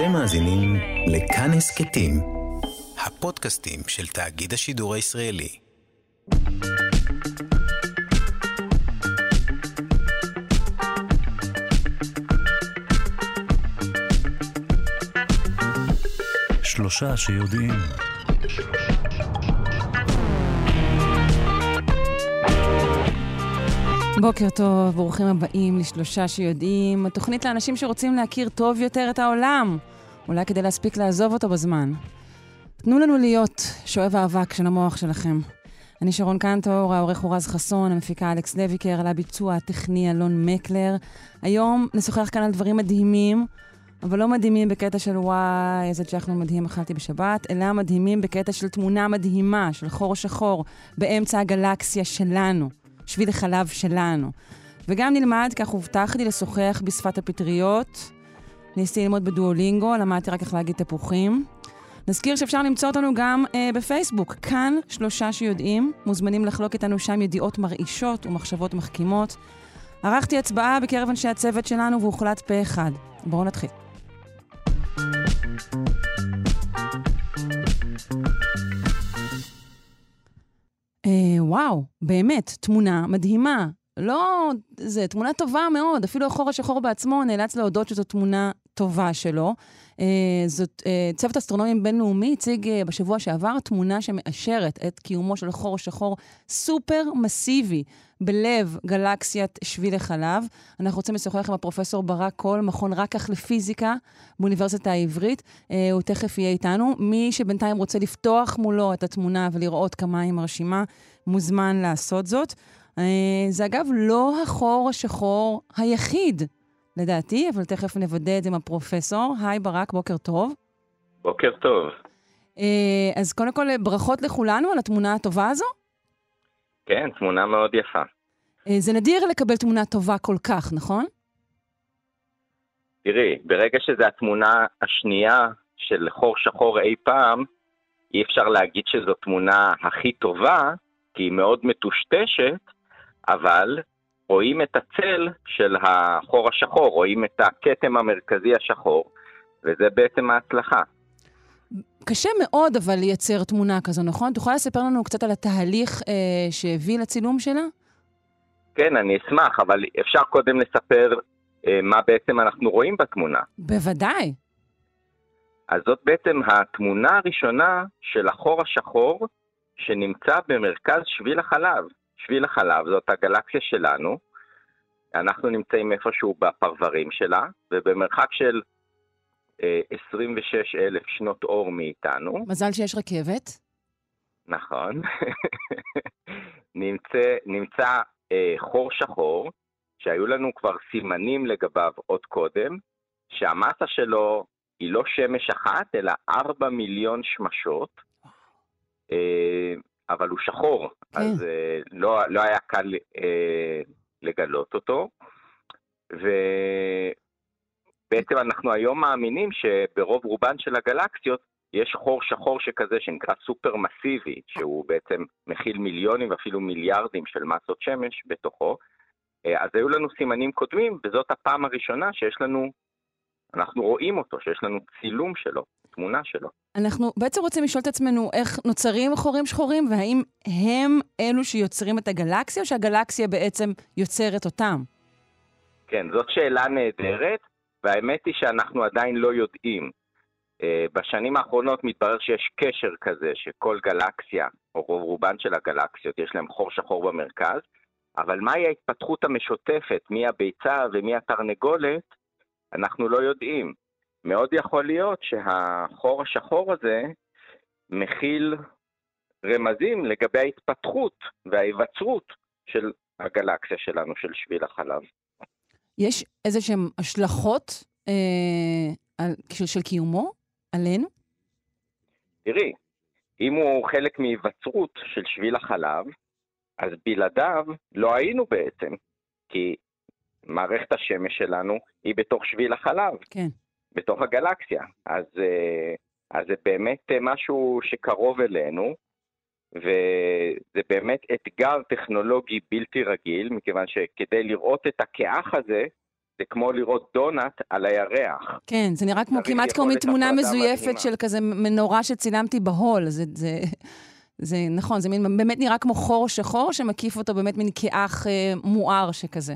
אתם מאזינים לכאן הסכתים, הפודקאסטים של תאגיד השידור הישראלי. שלושה שיודעים. בוקר טוב, ברוכים הבאים לשלושה שיודעים, התוכנית לאנשים שרוצים להכיר טוב יותר את העולם, אולי כדי להספיק לעזוב אותו בזמן. תנו לנו להיות שואב האבק של המוח שלכם. אני שרון קנטור, העורך הוא רז חסון, המפיקה אלכס לויקר, על הביצוע הטכני אלון מקלר. היום נשוחח כאן על דברים מדהימים, אבל לא מדהימים בקטע של וואי, איזה צ'חנו מדהים אכלתי בשבת, אלא מדהימים בקטע של תמונה מדהימה, של חור שחור, באמצע הגלקסיה שלנו. שביל החלב שלנו. וגם נלמד, כך הובטח לי, לשוחח בשפת הפטריות. ניסיתי ללמוד בדואלינגו, למדתי רק איך להגיד תפוחים. נזכיר שאפשר למצוא אותנו גם אה, בפייסבוק, כאן שלושה שיודעים. מוזמנים לחלוק איתנו שם ידיעות מרעישות ומחשבות מחכימות. ערכתי הצבעה בקרב אנשי הצוות שלנו והוחלט פה אחד. בואו נתחיל. אה, וואו, באמת, תמונה מדהימה. לא, זה תמונה טובה מאוד, אפילו החור השחור בעצמו נאלץ להודות שזו תמונה טובה שלו. אה, זאת, אה, צוות אסטרונומים בינלאומי הציג אה, בשבוע שעבר תמונה שמאשרת את קיומו של חור שחור סופר מסיבי בלב גלקסיית שביל החלב. אנחנו רוצים לשוחח עם הפרופסור ברק קול, מכון רקח לפיזיקה באוניברסיטה העברית. אה, הוא תכף יהיה איתנו. מי שבינתיים רוצה לפתוח מולו את התמונה ולראות כמה היא מרשימה, מוזמן לעשות זאת. אה, זה אגב לא החור השחור היחיד לדעתי, אבל תכף נוודא את זה עם הפרופסור. היי ברק, בוקר טוב. בוקר טוב. אה, אז קודם כל, ברכות לכולנו על התמונה הטובה הזו. כן, תמונה מאוד יפה. אה, זה נדיר לקבל תמונה טובה כל כך, נכון? תראי, ברגע שזו התמונה השנייה של חור שחור אי פעם, אי אפשר להגיד שזו תמונה הכי טובה, כי היא מאוד מטושטשת, אבל רואים את הצל של החור השחור, רואים את הכתם המרכזי השחור, וזה בעצם ההצלחה. קשה מאוד אבל לייצר תמונה כזו, נכון? תוכל לספר לנו קצת על התהליך אה, שהביא לצילום שלה? כן, אני אשמח, אבל אפשר קודם לספר אה, מה בעצם אנחנו רואים בתמונה. בוודאי. אז זאת בעצם התמונה הראשונה של החור השחור שנמצא במרכז שביל החלב. שביל החלב זאת הגלקסיה שלנו, אנחנו נמצאים איפשהו בפרברים שלה, ובמרחק של אה, 26 אלף שנות אור מאיתנו. מזל שיש רכבת. נכון. נמצא, נמצא אה, חור שחור, שהיו לנו כבר סימנים לגביו עוד קודם, שהמסה שלו היא לא שמש אחת, אלא 4 מיליון שמשות. אה, אבל הוא שחור, כן. אז uh, לא, לא היה קל uh, לגלות אותו. ובעצם אנחנו היום מאמינים שברוב רובן של הגלקסיות יש חור שחור שכזה שנקרא סופר מסיבי, שהוא בעצם מכיל מיליונים ואפילו מיליארדים של מסות שמש בתוכו. Uh, אז היו לנו סימנים קודמים, וזאת הפעם הראשונה שיש לנו, אנחנו רואים אותו, שיש לנו צילום שלו. תמונה שלו. אנחנו בעצם רוצים לשאול את עצמנו איך נוצרים חורים שחורים, והאם הם אלו שיוצרים את הגלקסיה, או שהגלקסיה בעצם יוצרת אותם? כן, זאת שאלה נהדרת, והאמת היא שאנחנו עדיין לא יודעים. אה, בשנים האחרונות מתברר שיש קשר כזה, שכל גלקסיה, או רוב רובן של הגלקסיות, יש להם חור שחור במרכז, אבל מהי ההתפתחות המשותפת, מי הביצה ומי התרנגולת, אנחנו לא יודעים. מאוד יכול להיות שהחור השחור הזה מכיל רמזים לגבי ההתפתחות וההיווצרות של הגלקסיה שלנו, של שביל החלב. יש איזה שהן השלכות אה, על, של, של קיומו עלינו? תראי, אם הוא חלק מהיווצרות של שביל החלב, אז בלעדיו לא היינו בעצם, כי מערכת השמש שלנו היא בתוך שביל החלב. כן. בתוך הגלקסיה. אז, אה, אז זה באמת אה, משהו שקרוב אלינו, וזה באמת אתגר טכנולוגי בלתי רגיל, מכיוון שכדי לראות את הכאח הזה, זה כמו לראות דונלד על הירח. כן, זה נראה כמו, כמעט כמו מתמונה מזויפת מדהימה. של כזה מנורה שצילמתי בהול. זה, זה, זה נכון, זה מין, באמת נראה כמו חור שחור שמקיף אותו באמת מין כאח אה, מואר שכזה.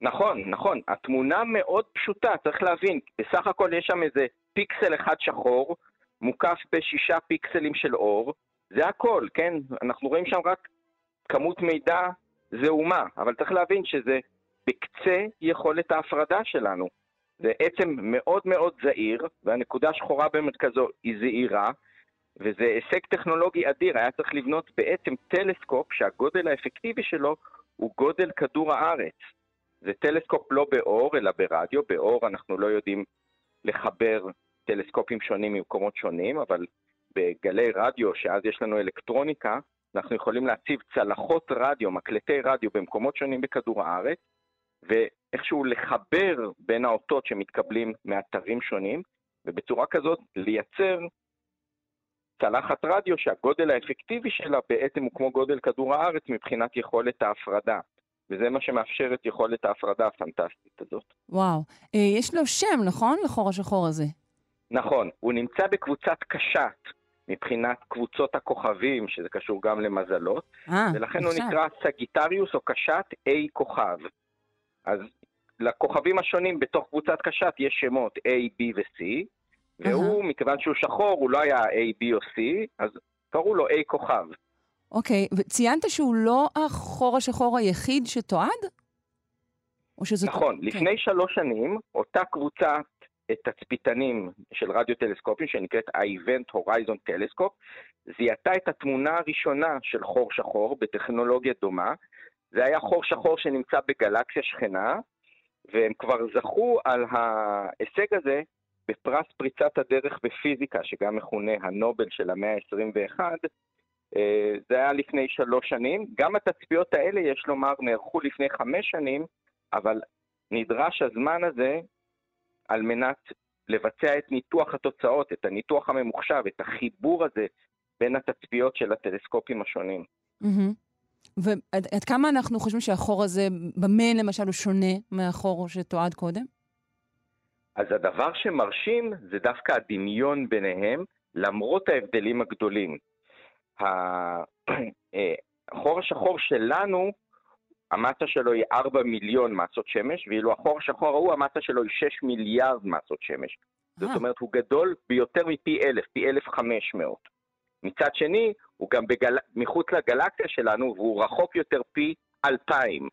נכון, נכון. התמונה מאוד פשוטה, צריך להבין. בסך הכל יש שם איזה פיקסל אחד שחור, מוקף בשישה פיקסלים של אור. זה הכל, כן? אנחנו רואים שם רק כמות מידע זעומה, אבל צריך להבין שזה בקצה יכולת ההפרדה שלנו. זה עצם מאוד מאוד זעיר, והנקודה השחורה במרכזו היא זעירה, וזה הישג טכנולוגי אדיר. היה צריך לבנות בעצם טלסקופ שהגודל האפקטיבי שלו הוא גודל כדור הארץ. זה טלסקופ לא באור, אלא ברדיו. באור אנחנו לא יודעים לחבר טלסקופים שונים ממקומות שונים, אבל בגלי רדיו, שאז יש לנו אלקטרוניקה, אנחנו יכולים להציב צלחות רדיו, מקלטי רדיו במקומות שונים בכדור הארץ, ואיכשהו לחבר בין האותות שמתקבלים מאתרים שונים, ובצורה כזאת לייצר צלחת רדיו שהגודל האפקטיבי שלה בעצם הוא כמו גודל כדור הארץ מבחינת יכולת ההפרדה. וזה מה שמאפשר את יכולת ההפרדה הפנטסטית הזאת. וואו. אה, יש לו שם, נכון? לחור השחור הזה. נכון, הוא נמצא בקבוצת קשת מבחינת קבוצות הכוכבים, שזה קשור גם למזלות, אה, ולכן הוא עכשיו. נקרא סגיטריוס או קשת A כוכב. אז לכוכבים השונים בתוך קבוצת קשת יש שמות A, B ו-C, והוא, מכיוון שהוא שחור, הוא לא היה A, B או C, אז קראו לו A כוכב. אוקיי, וציינת שהוא לא החור השחור היחיד שתועד? או שזאת... נכון, כן. לפני שלוש שנים, אותה קבוצת תצפיתנים של רדיו טלסקופים, שנקראת ה-Event Horizon Telescope, זיהתה את התמונה הראשונה של חור שחור בטכנולוגיה דומה. זה היה חור שחור שנמצא בגלקסיה שכנה, והם כבר זכו על ההישג הזה בפרס פריצת הדרך בפיזיקה, שגם מכונה הנובל של המאה ה-21. אה, זה היה לפני שלוש שנים. גם התצפיות האלה, יש לומר, נערכו לפני חמש שנים, אבל נדרש הזמן הזה על מנת לבצע את ניתוח התוצאות, את הניתוח הממוחשב, את החיבור הזה בין התצפיות של הטלסקופים השונים. מהמם. ועד עד כמה אנחנו חושבים שהחור הזה, במה למשל הוא שונה מהחור שתועד קודם? אז הדבר שמרשים זה דווקא הדמיון ביניהם, למרות ההבדלים הגדולים. אה, החור השחור שלנו, המסה שלו היא 4 מיליון מסות שמש, ואילו החור השחור ההוא, המסה שלו היא 6 מיליארד מסות שמש. זאת אה. אומרת, הוא גדול ביותר מפי אלף, פי 1,500. מצד שני, הוא גם בגל... מחוץ לגלקסיה שלנו, והוא רחוק יותר פי 2,000.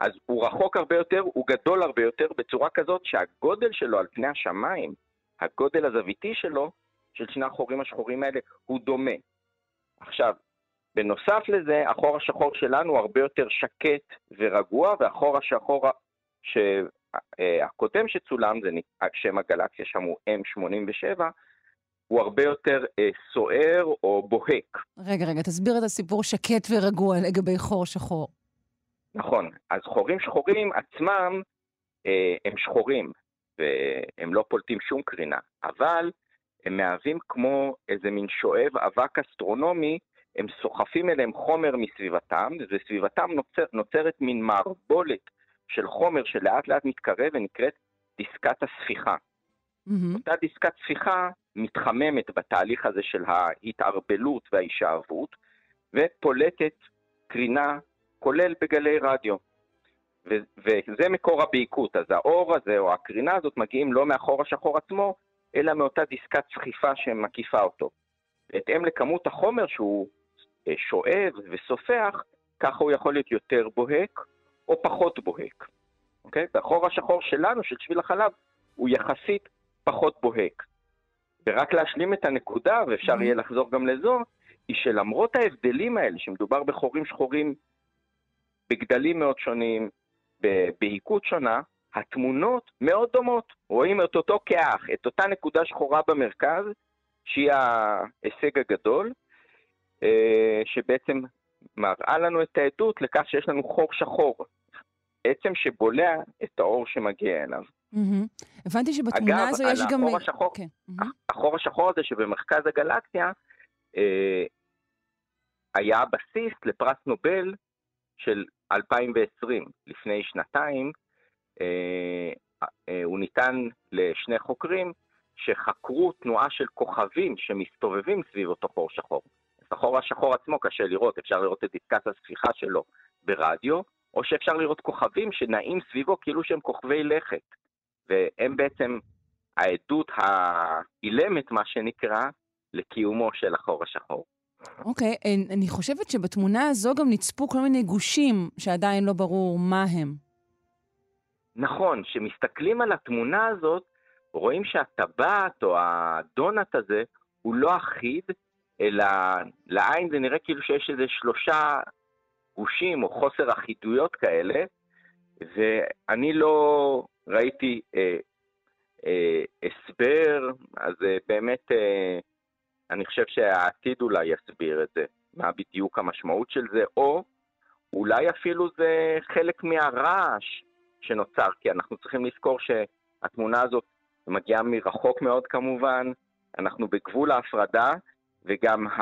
אז הוא רחוק הרבה יותר, הוא גדול הרבה יותר, בצורה כזאת שהגודל שלו על פני השמיים, הגודל הזוויתי שלו, של שני החורים השחורים האלה, הוא דומה. עכשיו, בנוסף לזה, החור השחור שלנו הרבה יותר שקט ורגוע, והחור השחור הקודם שצולם, זה שם הגלקסיה שם הוא M87, הוא הרבה יותר אה, סוער או בוהק. רגע, רגע, תסביר את הסיפור שקט ורגוע לגבי חור שחור. נכון. אז חורים שחורים עצמם אה, הם שחורים, והם לא פולטים שום קרינה, אבל הם מהווים כמו איזה מין שואב אבק אסטרונומי, הם סוחפים אליהם חומר מסביבתם, וסביבתם נוצר, נוצרת מין מערבולת של חומר שלאט לאט מתקרב ונקראת דיסקת הספיחה. מהמם. אותה דיסקת ספיחה מתחממת בתהליך הזה של ההתערבלות וההישאבות, ופולטת קרינה, כולל בגלי רדיו. ו- וזה מקור הבעיקות. אז האור הזה, או הקרינה הזאת, מגיעים לא מהחור השחור עצמו, אלא מאותה דיסקת סחיפה שמקיפה אותו. בהתאם לכמות החומר שהוא אה, שואב וסופח, ככה הוא יכול להיות יותר בוהק או פחות בוהק. אוקיי? והחור השחור שלנו, של שביל החלב, הוא יחסית פחות בוהק. ורק להשלים את הנקודה, ואפשר. יהיה לחזור גם לזו, היא שלמרות ההבדלים האלה, שמדובר בחורים שחורים בגדלים מאוד שונים, בבהיקות שונה, התמונות מאוד דומות. רואים את אותו כאח, את אותה נקודה שחורה במרכז, שהיא ההישג הגדול, אה, שבעצם מראה לנו את העדות לכך שיש לנו חור שחור, עצם שבולע את האור שמגיע אליו. מהמם. הבנתי שבתמונה אגב, הזו על יש גם... החור השחור, כן. מהמם. החור השחור הזה שבמרכז הגלקסיה אה, היה הבסיס לפרס נובל של 2020, לפני שנתיים, הוא ניתן לשני חוקרים שחקרו תנועה של כוכבים שמסתובבים סביב אותו חור שחור. את החור השחור עצמו קשה לראות, אפשר לראות את דיסקת הספיחה שלו ברדיו, או שאפשר לראות כוכבים שנעים סביבו כאילו שהם כוכבי לכת. והם בעצם העדות האילמת, מה שנקרא, לקיומו של החור השחור. אוקיי, okay, אני חושבת שבתמונה הזו גם נצפו כל מיני גושים שעדיין לא ברור מה הם. נכון, כשמסתכלים על התמונה הזאת, רואים שהטבעת או הדונט הזה הוא לא אחיד, אלא לעין זה נראה כאילו שיש איזה שלושה גושים או חוסר אחידויות כאלה, ואני לא ראיתי אה, אה, הסבר, אז אה, באמת אה, אני חושב שהעתיד אולי יסביר את זה, מה בדיוק המשמעות של זה, או אולי אפילו זה חלק מהרעש שנוצר, כי אנחנו צריכים לזכור שהתמונה הזאת מגיעה מרחוק מאוד כמובן, אנחנו בגבול ההפרדה, וגם ה...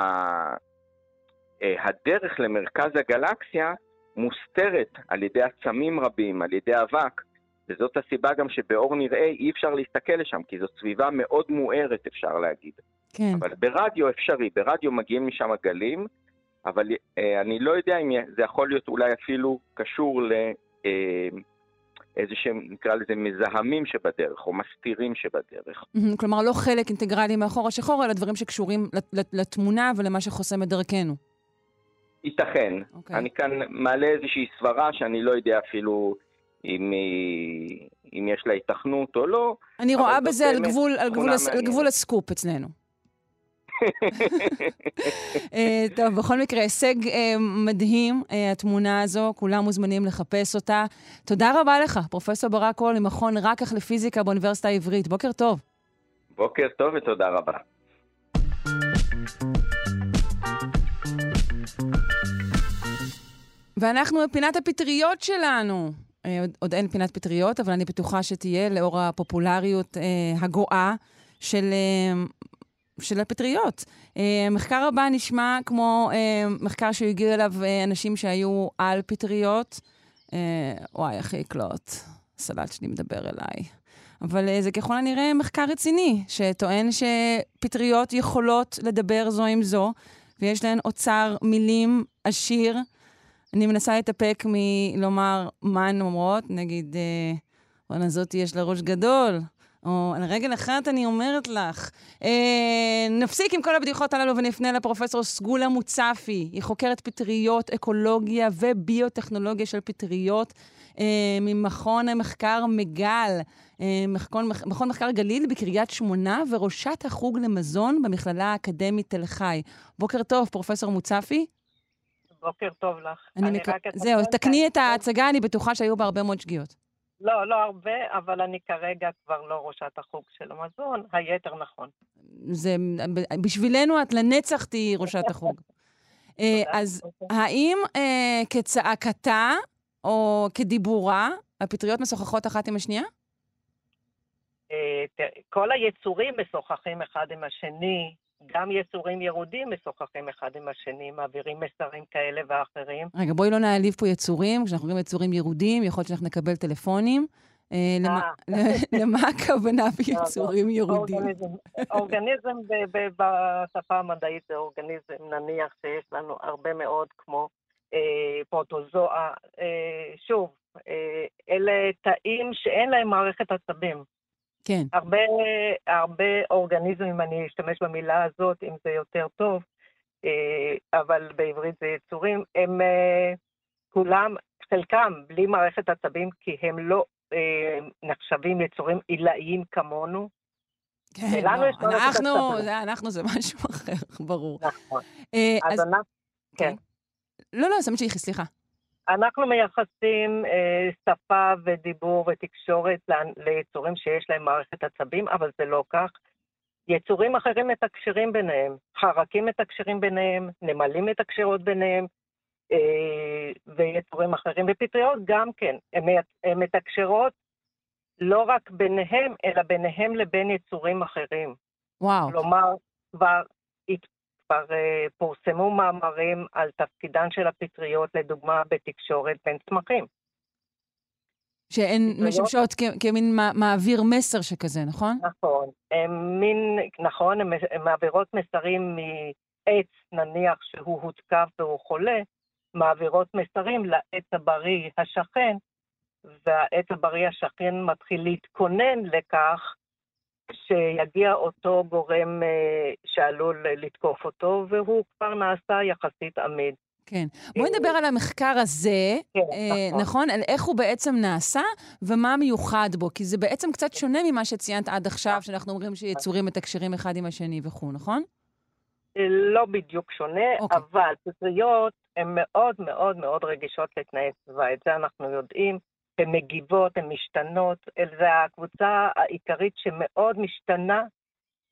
אה, הדרך למרכז הגלקסיה מוסתרת על ידי עצמים רבים, על ידי אבק, וזאת הסיבה גם שבאור נראה אי אפשר להסתכל לשם, כי זאת סביבה מאוד מוארת, אפשר להגיד. כן. אבל ברדיו אפשרי, ברדיו מגיעים משם גלים, אבל אה, אני לא יודע אם זה יכול להיות אולי אפילו קשור ל... אה, איזה שהם, נקרא לזה, מזהמים שבדרך, או מסתירים שבדרך. כלומר, לא חלק אינטגרלי מאחור השחור, אלא דברים שקשורים לתמונה ולמה שחוסם את דרכנו. ייתכן. Okay. אוקיי. אני כאן מעלה איזושהי סברה שאני לא יודע אפילו אם, אם יש לה התכנות או לא. אני רואה בזה על גבול, על, גבול, על גבול הסקופ אצלנו. אה, טוב, בכל מקרה, הישג אה, מדהים, אה, התמונה הזו, כולם מוזמנים לחפש אותה. תודה רבה לך, פרופ' ברק קול, ממכון רקח לפיזיקה באוניברסיטה העברית. בוקר טוב. בוקר טוב ותודה רבה. ואנחנו בפינת הפטריות שלנו. עוד, עוד אין פינת פטריות, אבל אני בטוחה שתהיה לאור הפופולריות אה, הגואה של אה, של הפטריות. המחקר אה, הבא נשמע כמו אה, מחקר שהגיעו אליו אה, אנשים שהיו על פטריות. וואי, איך יקלוט. סלט שלי מדבר אליי. אבל זה ככל הנראה מחקר רציני, שטוען שפטריות יכולות לדבר זו עם זו, ויש להן אוצר מילים עשיר. אני מנסה להתאפק מלומר מה הן אומרות, נגיד, וואלה, זאתי יש לה ראש גדול, או על רגל אחת אני אומרת לך. אה, נפסיק עם כל הבדיחות הללו ונפנה לפרופסור סגולה מוצפי. היא חוקרת פטריות, אקולוגיה וביוטכנולוגיה של פטריות אה, ממכון המחקר מגל, אה, מכון, מכון מחקר גליל בקריית שמונה, וראשת החוג למזון במכללה האקדמית תל חי. בוקר טוב, פרופסור מוצפי. בוקר טוב לך. אני, אני מק... זהו, תקני את ההצגה, אני בטוחה שהיו בה הרבה מאוד שגיאות. לא, לא הרבה, אבל אני כרגע כבר לא ראשת החוג של המזון, היתר נכון. זה, בשבילנו את לנצח תהיי ראשת החוג. אה, אז האם אה, כצעקתה או כדיבורה, הפטריות משוחחות אחת עם השנייה? אה, כל היצורים משוחחים אחד עם השני, גם יצורים ירודים משוחחים אחד עם השני, מעבירים מסרים כאלה ואחרים. רגע, בואי לא נעליב פה יצורים, כשאנחנו אומרים יצורים ירודים, יכול להיות שאנחנו נקבל טלפונים. אה, אה. למה הכוונה ביצורים ירודים? אורגניזם בשפה המדעית זה אורגניזם, נניח שיש לנו הרבה מאוד כמו אה, פרוטוזואה. שוב, אלה תאים שאין להם מערכת עצבים. כן. הרבה, הרבה אורגניזמים, אני אשתמש במילה הזאת, אם זה יותר טוב, אה, אבל בעברית זה יצורים, הם אה, כולם, חלקם בלי מערכת עצבים, כי הם לא אה, נחשבים יצורים עילאיים כמונו. כן, לא, אנחנו, זה, אנחנו זה משהו אחר, ברור. נכון. אז אנחנו, כן. כן. לא, לא, סמשיכי, סליחה. אנחנו מייחסים אה, שפה ודיבור ותקשורת ליצורים שיש להם מערכת עצבים, אבל זה לא כך. יצורים אחרים מתקשרים ביניהם, חרקים מתקשרים ביניהם, נמלים מתקשרות ביניהם, אה, ויצורים אחרים, ופטריות גם כן, הן מתקשרות לא רק ביניהם, אלא ביניהם לבין יצורים אחרים. וואו. כלומר, כבר כבר uh, פורסמו מאמרים על תפקידן של הפטריות, לדוגמה בתקשורת בין צמחים. שהן משמשות כמין מעביר מסר שכזה, נכון? נכון. הן מין, נכון, הן מעבירות מסרים מעץ, נניח, שהוא הותקף והוא חולה, מעבירות מסרים לעץ הבריא השכן, והעץ הבריא השכן מתחיל להתכונן לכך שיגיע אותו גורם אה, שעלול לתקוף אותו, והוא כבר נעשה יחסית עמיד. כן. בואי נדבר על המחקר הזה, כן, אה, נכון. נכון? על איך הוא בעצם נעשה ומה מיוחד בו, כי זה בעצם קצת שונה ממה שציינת עד עכשיו, שאנחנו אומרים שיצורים מתקשרים אחד עם השני וכו', נכון? אה, לא בדיוק שונה, אוקיי. אבל פטריות הן מאוד מאוד מאוד רגישות לתנאי סביבה, את זה אנחנו יודעים. הן מגיבות, הן משתנות, זו הקבוצה העיקרית שמאוד משתנה,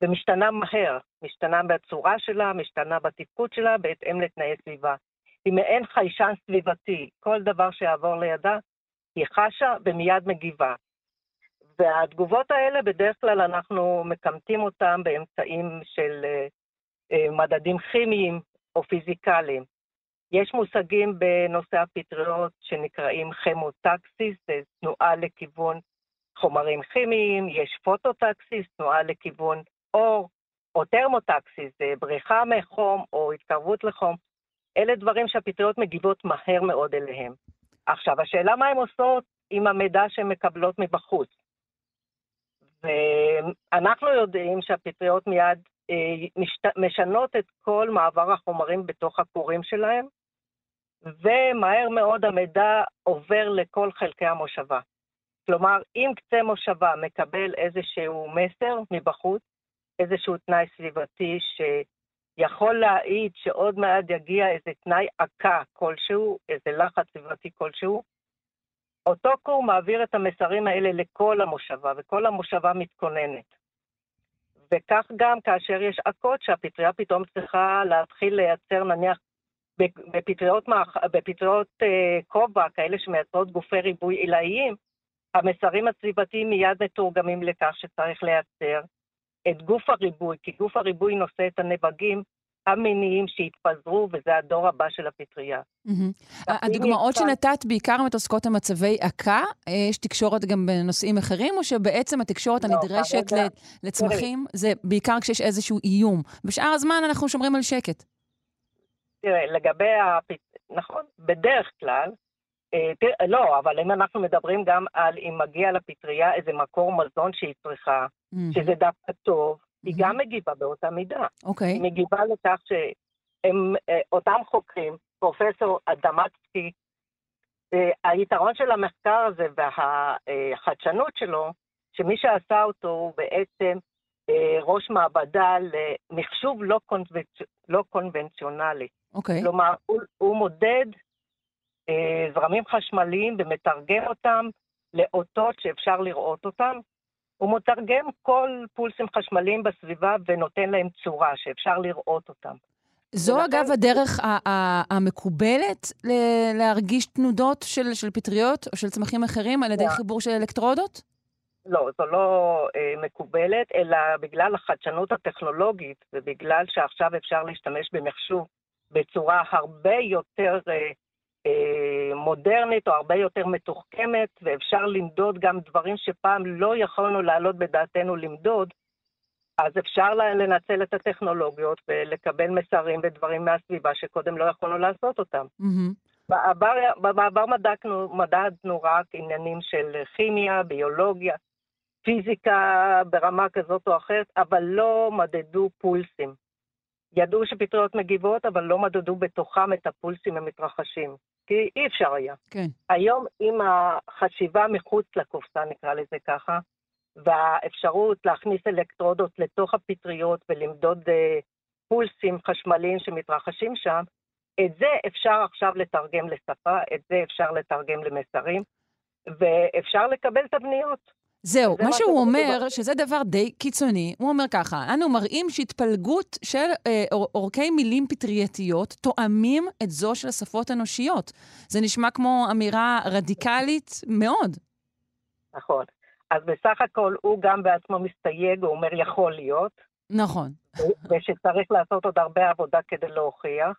ומשתנה מהר. משתנה בצורה שלה, משתנה בתפקוד שלה, בהתאם לתנאי סביבה. היא מעין חיישן סביבתי, כל דבר שיעבור לידה, היא חשה ומיד מגיבה. והתגובות האלה, בדרך כלל אנחנו מקמטים אותן באמצעים של uh, מדדים כימיים או פיזיקליים. יש מושגים בנושא הפטריות שנקראים כימוטקסיס, זה תנועה לכיוון חומרים כימיים, יש פוטוטקסיס, תנועה לכיוון אור, או טרמוטקסיס, זה בריחה מחום או התקרבות לחום. אלה דברים שהפטריות מגיבות מהר מאוד אליהם. עכשיו, השאלה מה הן עושות עם המידע שהן מקבלות מבחוץ. ואנחנו יודעים שהפטריות מיד אה, משנות את כל מעבר החומרים בתוך הכורים שלהם, ומהר מאוד המידע עובר לכל חלקי המושבה. כלומר, אם קצה מושבה מקבל איזשהו מסר מבחוץ, איזשהו תנאי סביבתי שיכול להעיד שעוד מעט יגיע איזה תנאי עקה כלשהו, איזה לחץ סביבתי כלשהו, אותו קור מעביר את המסרים האלה לכל המושבה, וכל המושבה מתכוננת. וכך גם כאשר יש עקות שהפטריה פתאום צריכה להתחיל לייצר נניח בפטריות, בפטריות אה, כובע, כאלה שמייצרות גופי ריבוי עילאיים, המסרים הסביבתיים מיד מתורגמים לכך שצריך לייצר את גוף הריבוי, כי גוף הריבוי נושא את הנבגים המיניים שהתפזרו, וזה הדור הבא של הפטריה. הדוגמאות שנתת בעיקר מתעסקות במצבי עקה, אה, יש תקשורת גם בנושאים אחרים, או שבעצם התקשורת לא, הנדרשת לצמחים זה בעיקר כשיש איזשהו איום? בשאר הזמן אנחנו שומרים על שקט. תראה, לגבי הפ... נכון, בדרך כלל, אה, תראה, לא, אבל אם אנחנו מדברים גם על אם מגיע לפטריה איזה מקור מזון שהיא צריכה, mm-hmm. שזה דווקא טוב, mm-hmm. היא גם מגיבה באותה מידה. אוקיי. Okay. היא מגיבה לכך שהם, אה, אותם חוקרים, פרופסור אדמצקי, אה, היתרון של המחקר הזה והחדשנות שלו, שמי שעשה אותו הוא בעצם ראש מעבדה למחשוב לא, קונבנצ... לא קונבנציונלי. אוקיי. Okay. כלומר, הוא, הוא מודד אה, זרמים חשמליים ומתרגם אותם לאותות שאפשר לראות אותם. הוא מתרגם כל פולסים חשמליים בסביבה ונותן להם צורה שאפשר לראות אותם. זו ולכן... אגב הדרך המקובלת להרגיש תנודות של, של פטריות או של צמחים אחרים על ידי yeah. חיבור של אלקטרודות? לא, זו לא אה, מקובלת, אלא בגלל החדשנות הטכנולוגית ובגלל שעכשיו אפשר להשתמש במחשוב בצורה הרבה יותר אה, אה, מודרנית או הרבה יותר מתוחכמת, ואפשר למדוד גם דברים שפעם לא יכולנו להעלות בדעתנו למדוד, אז אפשר לנצל את הטכנולוגיות ולקבל מסרים ודברים מהסביבה שקודם לא יכולנו לעשות אותם. Mm-hmm. בעבר, בעבר מדקנו, מדדנו רק עניינים של כימיה, ביולוגיה, פיזיקה ברמה כזאת או אחרת, אבל לא מדדו פולסים. ידעו שפטריות מגיבות, אבל לא מדדו בתוכם את הפולסים המתרחשים, כי אי אפשר היה. כן. היום עם החשיבה מחוץ לקופסה, נקרא לזה ככה, והאפשרות להכניס אלקטרודות לתוך הפטריות ולמדוד uh, פולסים חשמליים שמתרחשים שם, את זה אפשר עכשיו לתרגם לשפה, את זה אפשר לתרגם למסרים, ואפשר לקבל תבניות. זהו, מה שהוא אומר, שזה דבר די קיצוני, הוא אומר ככה, אנו מראים שהתפלגות של אה, אורכי מילים פטרייתיות תואמים את זו של השפות אנושיות. זה נשמע כמו אמירה רדיקלית מאוד. נכון. אז בסך הכל הוא גם בעצמו מסתייג, הוא אומר יכול להיות. נכון. ושצריך לעשות עוד הרבה עבודה כדי להוכיח.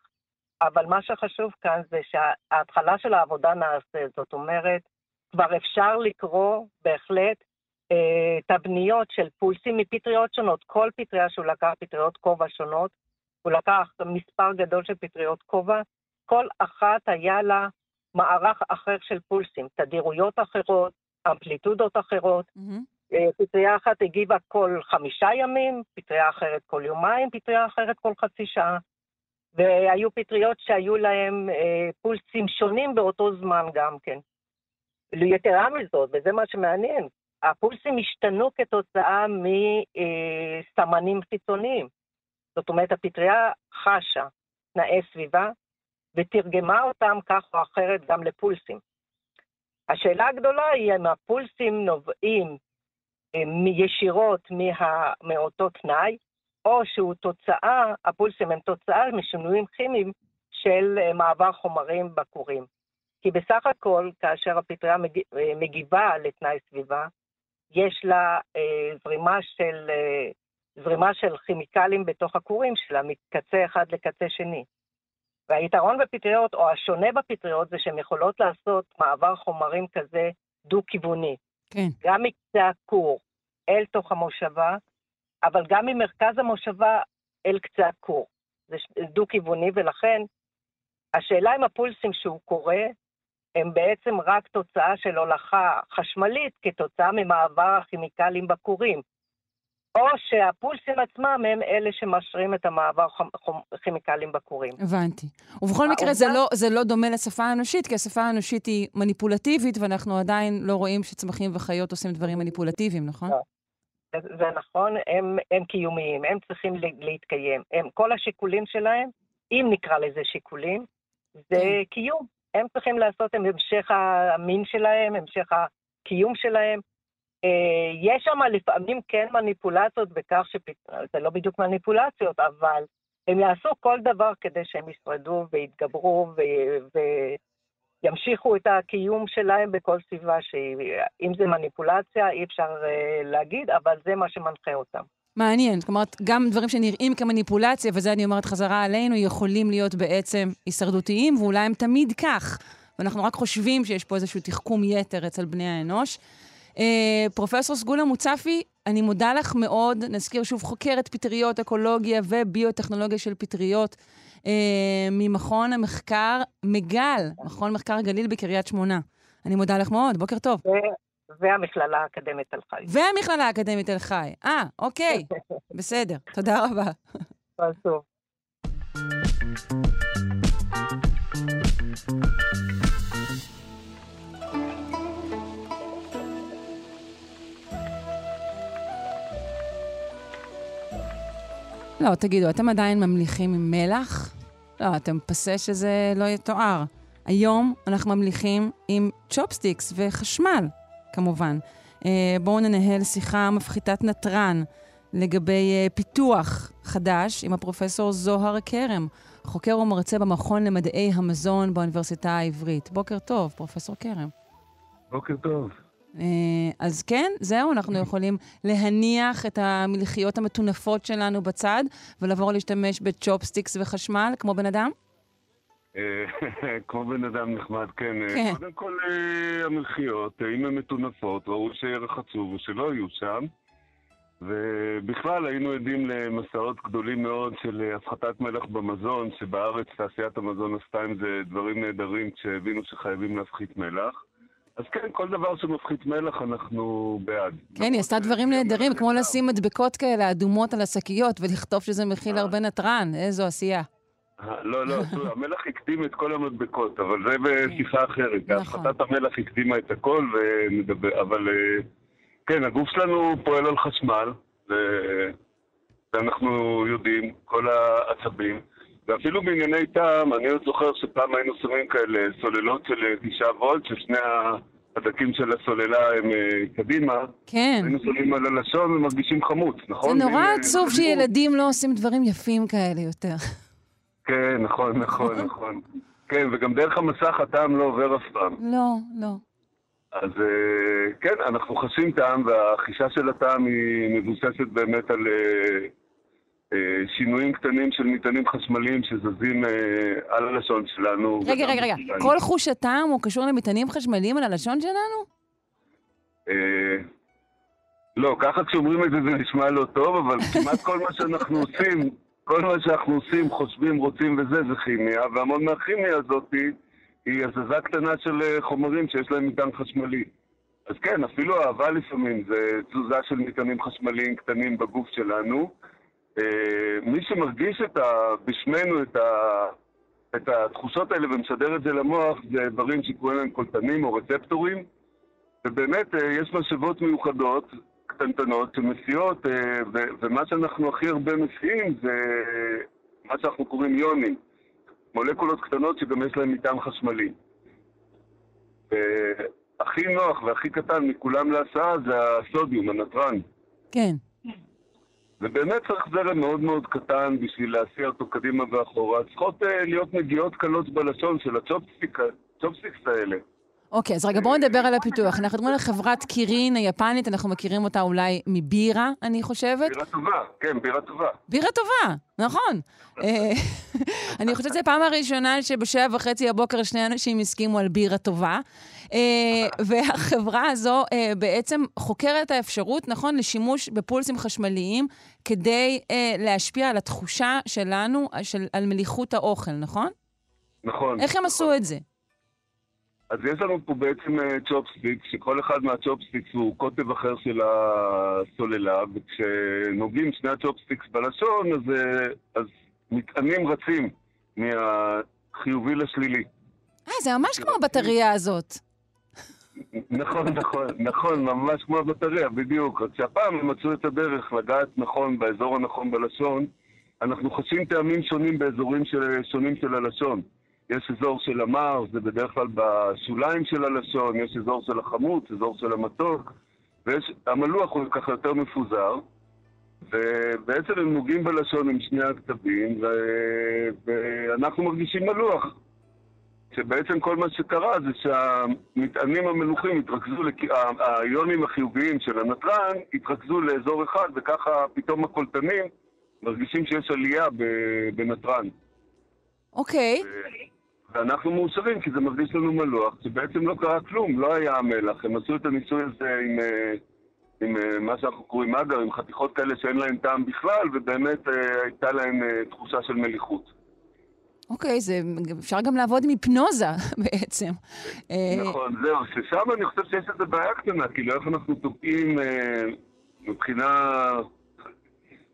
אבל מה שחשוב כאן זה שההתחלה של העבודה נעשה, זאת אומרת, כבר אפשר לקרוא בהחלט תבניות של פולסים מפטריות שונות. כל פטריה שהוא לקח, פטריות כובע שונות, הוא לקח מספר גדול של פטריות כובע, כל אחת היה לה מערך אחר של פולסים, תדירויות אחרות, אמפליטודות אחרות. Mm-hmm. פטריה אחת הגיבה כל חמישה ימים, פטריה אחרת כל יומיים, פטריה אחרת כל חצי שעה. והיו פטריות שהיו להם אה, פולסים שונים באותו זמן גם כן. יתרה מזאת, וזה מה שמעניין, הפולסים השתנו כתוצאה מסמנים חיצוניים. זאת אומרת, הפטריה חשה תנאי סביבה ותרגמה אותם כך או אחרת גם לפולסים. השאלה הגדולה היא אם הפולסים נובעים אה, ישירות מה, מאותו תנאי, או שהוא תוצאה, הפולסים הם תוצאה משינויים כימיים של אה, מעבר חומרים בכורים. כי בסך הכל, כאשר הפטריה אה, מגיבה לתנאי סביבה, יש לה אה, זרימה, של, אה, זרימה של כימיקלים בתוך הכורים שלה, מקצה אחד לקצה שני. והיתרון בפטריות, או השונה בפטריות, זה שהן יכולות לעשות מעבר חומרים כזה דו-כיווני. כן. גם מקצה הכור אל תוך המושבה, אבל גם ממרכז המושבה אל קצה הכור. זה דו-כיווני, ולכן השאלה אם הפולסים שהוא קורא, הם בעצם רק תוצאה של הולכה חשמלית כתוצאה ממעבר הכימיקלים בכורים. או שהפולסים עצמם הם אלה שמשרים את המעבר כימיקלים בכורים. הבנתי. ובכל מקרה זה לא, זה לא דומה לשפה האנושית, כי השפה האנושית היא מניפולטיבית, ואנחנו עדיין לא רואים שצמחים וחיות עושים דברים מניפולטיביים, נכון? לא. זה, זה נכון, הם, הם קיומיים, הם צריכים להתקיים. הם, כל השיקולים שלהם, אם נקרא לזה שיקולים, זה כן. קיום. הם צריכים לעשות עם המשך המין שלהם, המשך הקיום שלהם. אה, יש שם לפעמים כן מניפולציות בכך ש... זה לא בדיוק מניפולציות, אבל הם יעשו כל דבר כדי שהם ישרדו ויתגברו ו... וימשיכו את הקיום שלהם בכל סביבה שהיא. אם זה מניפולציה, אי אפשר uh, להגיד, אבל זה מה שמנחה אותם. מעניין. אומרת, גם דברים שנראים כמניפולציה, וזה אני אומרת חזרה עלינו, יכולים להיות בעצם הישרדותיים, ואולי הם תמיד כך. ואנחנו רק חושבים שיש פה איזשהו תחכום יתר אצל בני האנוש. אה, פרופסור סגולה מוצפי, אני מודה לך מאוד. נזכיר שוב, חוקרת פטריות, אקולוגיה וביוטכנולוגיה של פטריות אה, ממכון המחקר מגל, מכון מחקר גליל בקריית שמונה. אני מודה לך מאוד, בוקר טוב. והמכללה האקדמית תל חי. והמכללה האקדמית תל חי. אה, אוקיי. בסדר. תודה רבה. טוב. לא, תגידו, אתם עדיין ממליכים עם מלח? לא, אתם פסה שזה לא יתואר. היום אנחנו ממליכים עם צ'ופסטיקס וחשמל. כמובן. אה, בואו ננהל שיחה מפחיתת נתרן לגבי אה, פיתוח חדש עם הפרופסור זוהר כרם, חוקר ומרצה במכון למדעי המזון באוניברסיטה העברית. בוקר טוב, פרופסור כרם. בוקר טוב. אה, אז כן, זהו, אנחנו יכולים להניח את המלחיות המטונפות שלנו בצד ולעבור להשתמש בצ'ופסטיקס וחשמל כמו בן אדם? אה, כמו בן אדם נחמד, כן. אה, כן. קודם כל, אה, המלחיות, אם הן מטונפות, ראו שירחצו ושלא יהיו שם. ובכלל היינו עדים למסעות גדולים מאוד של הפחתת מלח במזון, שבארץ תעשיית המזון עשתה עם זה דברים נהדרים כשהבינו שחייבים להפחית מלח. אז כן, כל דבר שמפחית מלח אנחנו בעד. כן, היא עשתה דברים נהדרים, כמו לשים מדבקות כאלה אדומות על השקיות ולכתוב שזה מכיל הרבה נתרן, איזו עשייה. לא, לא, המלח הקדים את כל המדבקות, אבל זה בשיחה אחרת. נכון. הפחתת המלח הקדימה את הכל, ונדבר, אבל אה, כן, הגוף שלנו פועל על חשמל, ואנחנו יודעים, כל העצבים. ואפילו בענייני טעם, אני עוד זוכר שפעם היינו שמים כאלה סוללות של תשעה וולט, ששני הדקים של הסוללה הם אה, קדימה. כן. היינו שמים על הלשון ומרגישים חמוץ, נכון? זה נורא עצוב שילדים לא עושים דברים יפים כאלה יותר. כן, נכון, נכון, נכון. כן, וגם דרך המסך הטעם לא עובר אף פעם. לא, לא. אז אה, כן, אנחנו חשים טעם, והחישה של הטעם היא מבוססת באמת על, אה, שינויים קטנים של מטענים חשמליים שזזים על הלשון שלנו. רגע, רגע, רגע, כל חוש הטעם הוא קשור למטענים חשמליים על הלשון שלנו? לא, ככה כשאומרים את זה זה נשמע לא טוב, אבל כמעט כל מה שאנחנו עושים, כל מה שאנחנו עושים, חושבים, רוצים וזה, זה כימיה, והמון מהכימיה הזאת היא הזזה קטנה של חומרים שיש להם מטען חשמלי. אז כן, אפילו אהבה לפעמים זה תזוזה של מטענים חשמליים קטנים בגוף שלנו. מי שמרגיש את ה, בשמנו את, ה, את התחושות האלה ומשדר את זה למוח, זה איברים שקוראים להם קולטנים או רצפטורים. ובאמת יש משאבות מיוחדות קטנטנות שמסיעות, אה, ומה שאנחנו הכי הרבה מסיעים זה מה שאנחנו קוראים יונים, מולקולות קטנות שגם יש להן מטען חשמלי. הכי נוח והכי קטן מכולם להסעה זה הסודיום, הנתרן. כן. ובאמת צריך זרם מאוד מאוד קטן בשביל להסיע אותו קדימה ואחורה. צריכות אה, להיות נגיעות קלות בלשון של הצ'ופסטיקס האלה. אוקיי, אז רגע, בואו נדבר על הפיתוח. אנחנו מדברים על חברת קירין היפנית, אנחנו מכירים אותה אולי מבירה, אני חושבת. בירה טובה, כן, בירה טובה. בירה טובה, נכון. אה, אני חושבת שזו הפעם הראשונה שבשבע וחצי הבוקר שני אנשים הסכימו על בירה טובה. אה, והחברה הזו אה, בעצם חוקרת את האפשרות, נכון, לשימוש בפולסים חשמליים כדי להשפיע על התחושה שלנו, על מליחות האוכל, נכון? נכון. איך הם עשו את זה? אז יש לנו פה בעצם צ'ופסטיקס, אה, שכל אחד מהצ'ופסטיקס הוא קוטב אחר של הסוללה, וכשנוגעים שני הצ'ופסטיקס בלשון, אז, אה, אז מטענים רצים מהחיובי לשלילי. אה, זה ממש כמו הבטריה הזאת. נכון, נכון, נכון, ממש כמו הבטריה, בדיוק. רק שהפעם הם מצאו את הדרך לגעת נכון באזור הנכון בלשון. אנחנו חשים טעמים שונים באזורים של, שונים של הלשון. יש אזור של המר, זה בדרך כלל בשוליים של הלשון, יש אזור של החמוץ, אזור של המתוק, והמלוח הוא ככה יותר מפוזר, ובעצם הם נוגעים בלשון עם שני הכתבים, ו... ואנחנו מרגישים מלוח. שבעצם כל מה שקרה זה שהמטענים המלוכים התרכזו, לק... האיונים החיוביים של הנתרן התרכזו לאזור אחד, וככה פתאום הקולטנים מרגישים שיש עלייה בנתרן. אוקיי. Okay. ואנחנו מאושרים כי זה מרגיש לנו מלוח, שבעצם לא קרה כלום, לא היה המלח. הם עשו את הניסוי הזה עם, אה, עם אה, מה שאנחנו קוראים אגר, עם חתיכות כאלה שאין להן טעם בכלל, ובאמת אה, הייתה להן תחושה של מליחות. אוקיי, זה, אפשר גם לעבוד עם היפנוזה בעצם. נכון, זהו, ששם אני חושב שיש איזו בעיה קטנה, כאילו איך אנחנו תוקעים מבחינה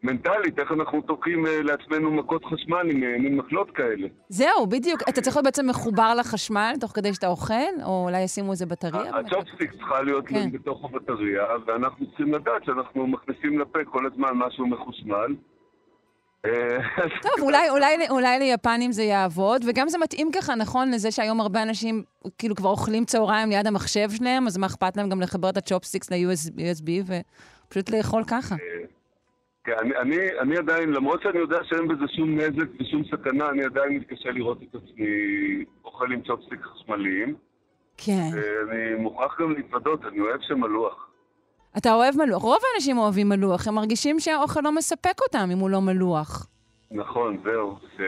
מנטלית, איך אנחנו תוקעים אה, לעצמנו מכות חשמל עם אה, מין מקלות כאלה. זהו, בדיוק. אתה צריך להיות בעצם מחובר לחשמל תוך כדי שאתה אוכל, או אולי ישימו איזה בטריה? הצ'ופסטיק צריכה להיות כן. בתוך הבטריה, ואנחנו צריכים לדעת שאנחנו מכניסים לפה כל הזמן משהו מחושמל. אה, טוב, אולי, אולי, אולי ליפנים זה יעבוד, וגם זה מתאים ככה, נכון, לזה שהיום הרבה אנשים כאילו כבר אוכלים צהריים ליד המחשב שלהם, אז מה אכפת להם גם לחבר את הצ'ופסטיקס ל-USB ופשוט לאכול ככה. כן, אני, אני, אני עדיין, למרות שאני יודע שאין בזה שום נזק ושום סכנה, אני עדיין מתקשה לראות את עצמי אוכל עם צ'ופסטיק חשמליים. כן. ואני מוכרח גם להתוודות, אני אוהב שם מלוח. אתה אוהב מלוח. רוב האנשים אוהבים מלוח, הם מרגישים שהאוכל לא מספק אותם אם הוא לא מלוח. נכון, זהו. ש...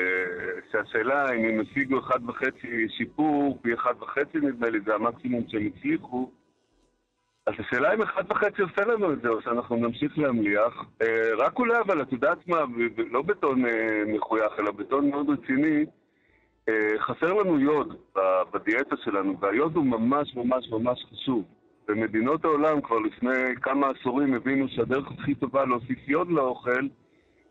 שהשאלה אם הם השיגו אחד וחצי שיפור, פי אחד וחצי נדמה לי, זה המקסימום שהם הצליחו. אז השאלה אם אחד וחצי עושה לנו את זה, או שאנחנו נמשיך להמליח. אה, רק אולי, אבל את יודעת מה, לא בטון אה, מחוייך, אלא בטון מאוד רציני, אה, חסר לנו יוד בדיאטה שלנו, והיוד הוא ממש ממש ממש חשוב. במדינות העולם כבר לפני כמה עשורים הבינו שהדרך הכי טובה להוסיף יוד לאוכל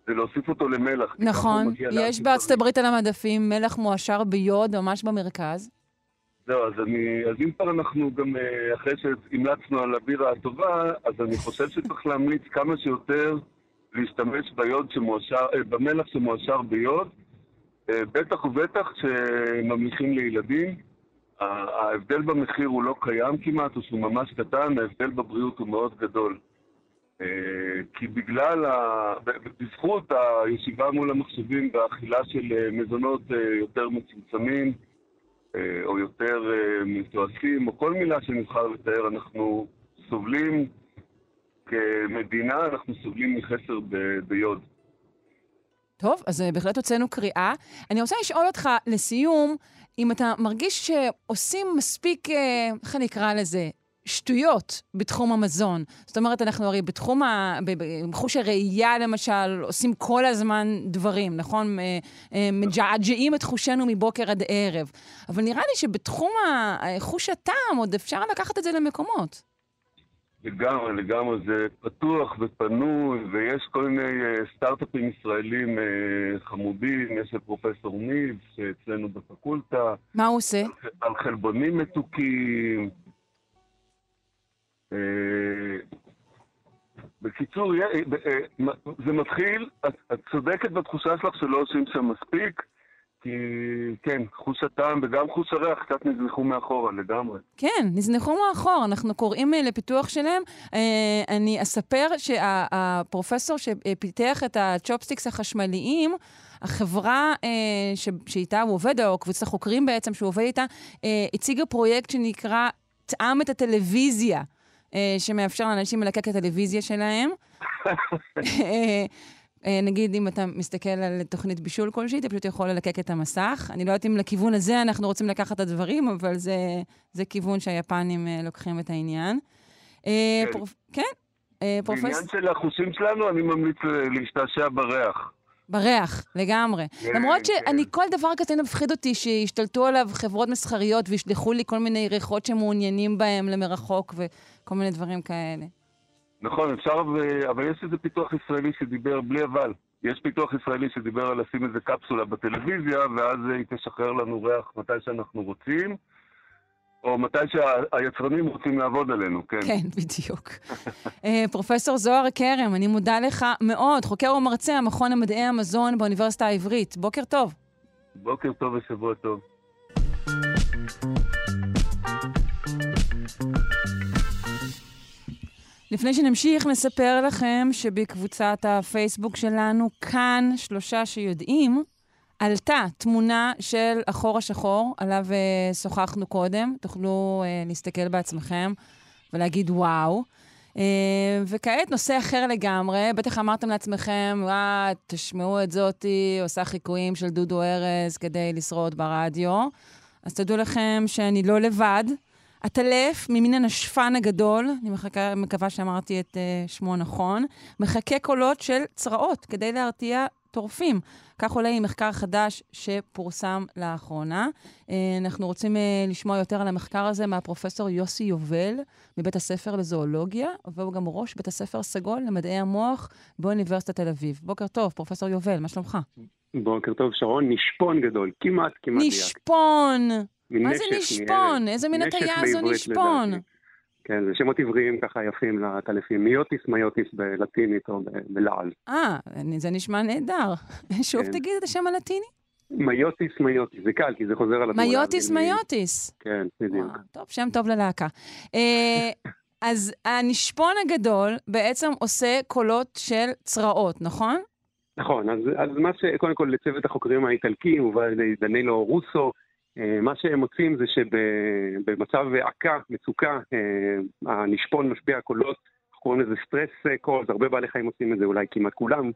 זה להוסיף אותו למלח. נכון, יש בארצות הברית על המדפים מלח מועשר ביוד ממש במרכז. זהו, אז, אני, אז אם כבר אנחנו גם, אה, אחרי שהמלצנו על הבירה הטובה, אז אני חושב שצריך להמליץ כמה שיותר להשתמש ביוד שמואשר, אה, במלח שמואשר ביוד, אה, בטח ובטח כשממליכים לילדים. ההבדל במחיר הוא לא קיים כמעט, או שהוא ממש קטן, ההבדל בבריאות הוא מאוד גדול. כי בגלל, ה... בזכות הישיבה מול המחשבים והאכילה של מזונות יותר מצומצמים, או יותר אה, מתועשים, או כל מילה שנבחר לתאר, אנחנו סובלים, כמדינה אנחנו סובלים מחסר ב- ביוד. טוב, אז בהחלט הוצאנו קריאה. אני רוצה לשאול אותך לסיום, אם אתה מרגיש שעושים מספיק, איך אני אקרא לזה, שטויות בתחום המזון. זאת אומרת, אנחנו הרי בתחום, ה... בחוש הראייה למשל, עושים כל הזמן דברים, נכון? מג'עג'עים את חושנו מבוקר עד ערב. אבל נראה לי שבתחום חוש הטעם עוד אפשר לקחת את זה למקומות. לגמרי, לגמרי. זה פתוח ופנוי, ויש כל מיני סטארט-אפים ישראלים חמודים. יש את פרופסור ניב, שאצלנו בפקולטה. מה הוא עושה? על, על חלבונים מתוקים. בקיצור, זה מתחיל, את צודקת בתחושה שלך שלא עושים שם מספיק, כי כן, חוש הטעם וגם חוש הריח קצת נזנחו מאחורה לגמרי. כן, נזנחו מאחור, אנחנו קוראים לפיתוח שלהם. אני אספר שהפרופסור שפיתח את הצ'ופסטיקס החשמליים, החברה שאיתה הוא עובד, או קבוצת החוקרים בעצם שהוא עובד איתה, הציגה פרויקט שנקרא טעם את הטלוויזיה. שמאפשר לאנשים ללקק את הטלוויזיה שלהם. נגיד, אם אתה מסתכל על תוכנית בישול כלשהי, אתה פשוט יכול ללקק את המסך. אני לא יודעת אם לכיוון הזה אנחנו רוצים לקחת את הדברים, אבל זה, זה כיוון שהיפנים לוקחים את העניין. כן. פרופ... כן? פרופס... בעניין של החושים שלנו, אני ממליץ להשתעשע בריח. בריח, לגמרי. כן, למרות שאני, כן. כל דבר כזה מפחיד אותי שישתלטו עליו חברות מסחריות וישלחו לי כל מיני ריחות שמעוניינים בהם למרחוק וכל מיני דברים כאלה. נכון, אפשר, אבל יש איזה פיתוח ישראלי שדיבר בלי אבל. יש פיתוח ישראלי שדיבר על לשים איזה קפסולה בטלוויזיה, ואז היא תשחרר לנו ריח מתי שאנחנו רוצים. או מתי שהיצרנים רוצים לעבוד עלינו, כן. כן, בדיוק. פרופסור זוהר כרם, אני מודה לך מאוד, חוקר ומרצה המכון למדעי המזון באוניברסיטה העברית. בוקר טוב. בוקר טוב ושבוע טוב. לפני שנמשיך, נספר לכם שבקבוצת הפייסבוק שלנו, כאן שלושה שיודעים, עלתה תמונה של החור השחור, עליו uh, שוחחנו קודם. תוכלו uh, להסתכל בעצמכם ולהגיד וואו. Uh, וכעת נושא אחר לגמרי, בטח אמרתם לעצמכם, וואה, תשמעו את זאתי, עושה חיקויים של דודו ארז כדי לשרוד ברדיו. אז תדעו לכם שאני לא לבד. עטלף ממין הנשפן הגדול, אני מחכה, מקווה שאמרתי את uh, שמו נכון, מחכה קולות של צרעות כדי להרתיע טורפים. כך עולה עם מחקר חדש שפורסם לאחרונה. אנחנו רוצים לשמוע יותר על המחקר הזה מהפרופסור יוסי יובל מבית הספר לזואולוגיה, והוא גם ראש בית הספר סגול למדעי המוח באוניברסיטת תל אביב. בוקר טוב, פרופסור יובל, מה שלומך? בוקר טוב, שרון. נשפון גדול, כמעט, כמעט נשפון! מה זה נשפון? איזה מין הטעיה זו נשפון? כן, זה שמות עבריים ככה יפים לטלפים. מיוטיס, מיוטיס בלטינית או בלעז. אה, זה נשמע נהדר. שוב כן. תגיד את השם הלטיני. מיוטיס, מיוטיס. זה קל, כי זה חוזר על התמונה. מיוטיס, מיוטיס. כן, בדיוק. טוב, שם טוב ללהקה. אז הנשפון הגדול בעצם עושה קולות של צרעות, נכון? נכון, אז, אז מה שקודם כל לצוות החוקרים האיטלקי הובא על ידי דנילו רוסו, מה שהם מוצאים זה שבמצב עקה, מצוקה, הנשפון משפיע קולות, אנחנו קוראים לזה סטרס קולס, הרבה בעלי חיים עושים את זה, אולי כמעט כולם,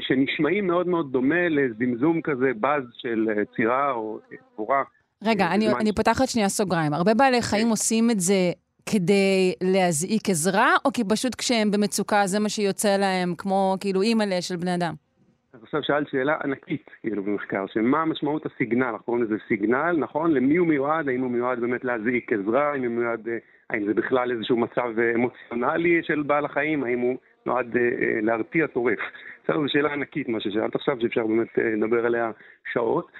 שנשמעים מאוד מאוד דומה לזמזום כזה, באז של צירה או דבורה. רגע, אני, אני פותחת שנייה סוגריים. הרבה בעלי חיים עושים את זה כדי להזעיק עזרה, או כי פשוט כשהם במצוקה זה מה שיוצא להם, כמו כאילו אימא'לה של בני אדם? אז עכשיו שאלת שאלה ענקית, כאילו, במחקר, שמה משמעות הסיגנל, אנחנו קוראים לזה סיגנל, נכון? למי הוא מיועד? האם הוא מיועד באמת להזעיק עזרה? האם הוא מיועד, האם זה בכלל איזשהו מצב אמוציונלי של בעל החיים? האם הוא נועד אה, להרתיע טורף? בסדר, זו שאלה ענקית, מה ששאלת עכשיו, שאפשר באמת אה, לדבר עליה שעות.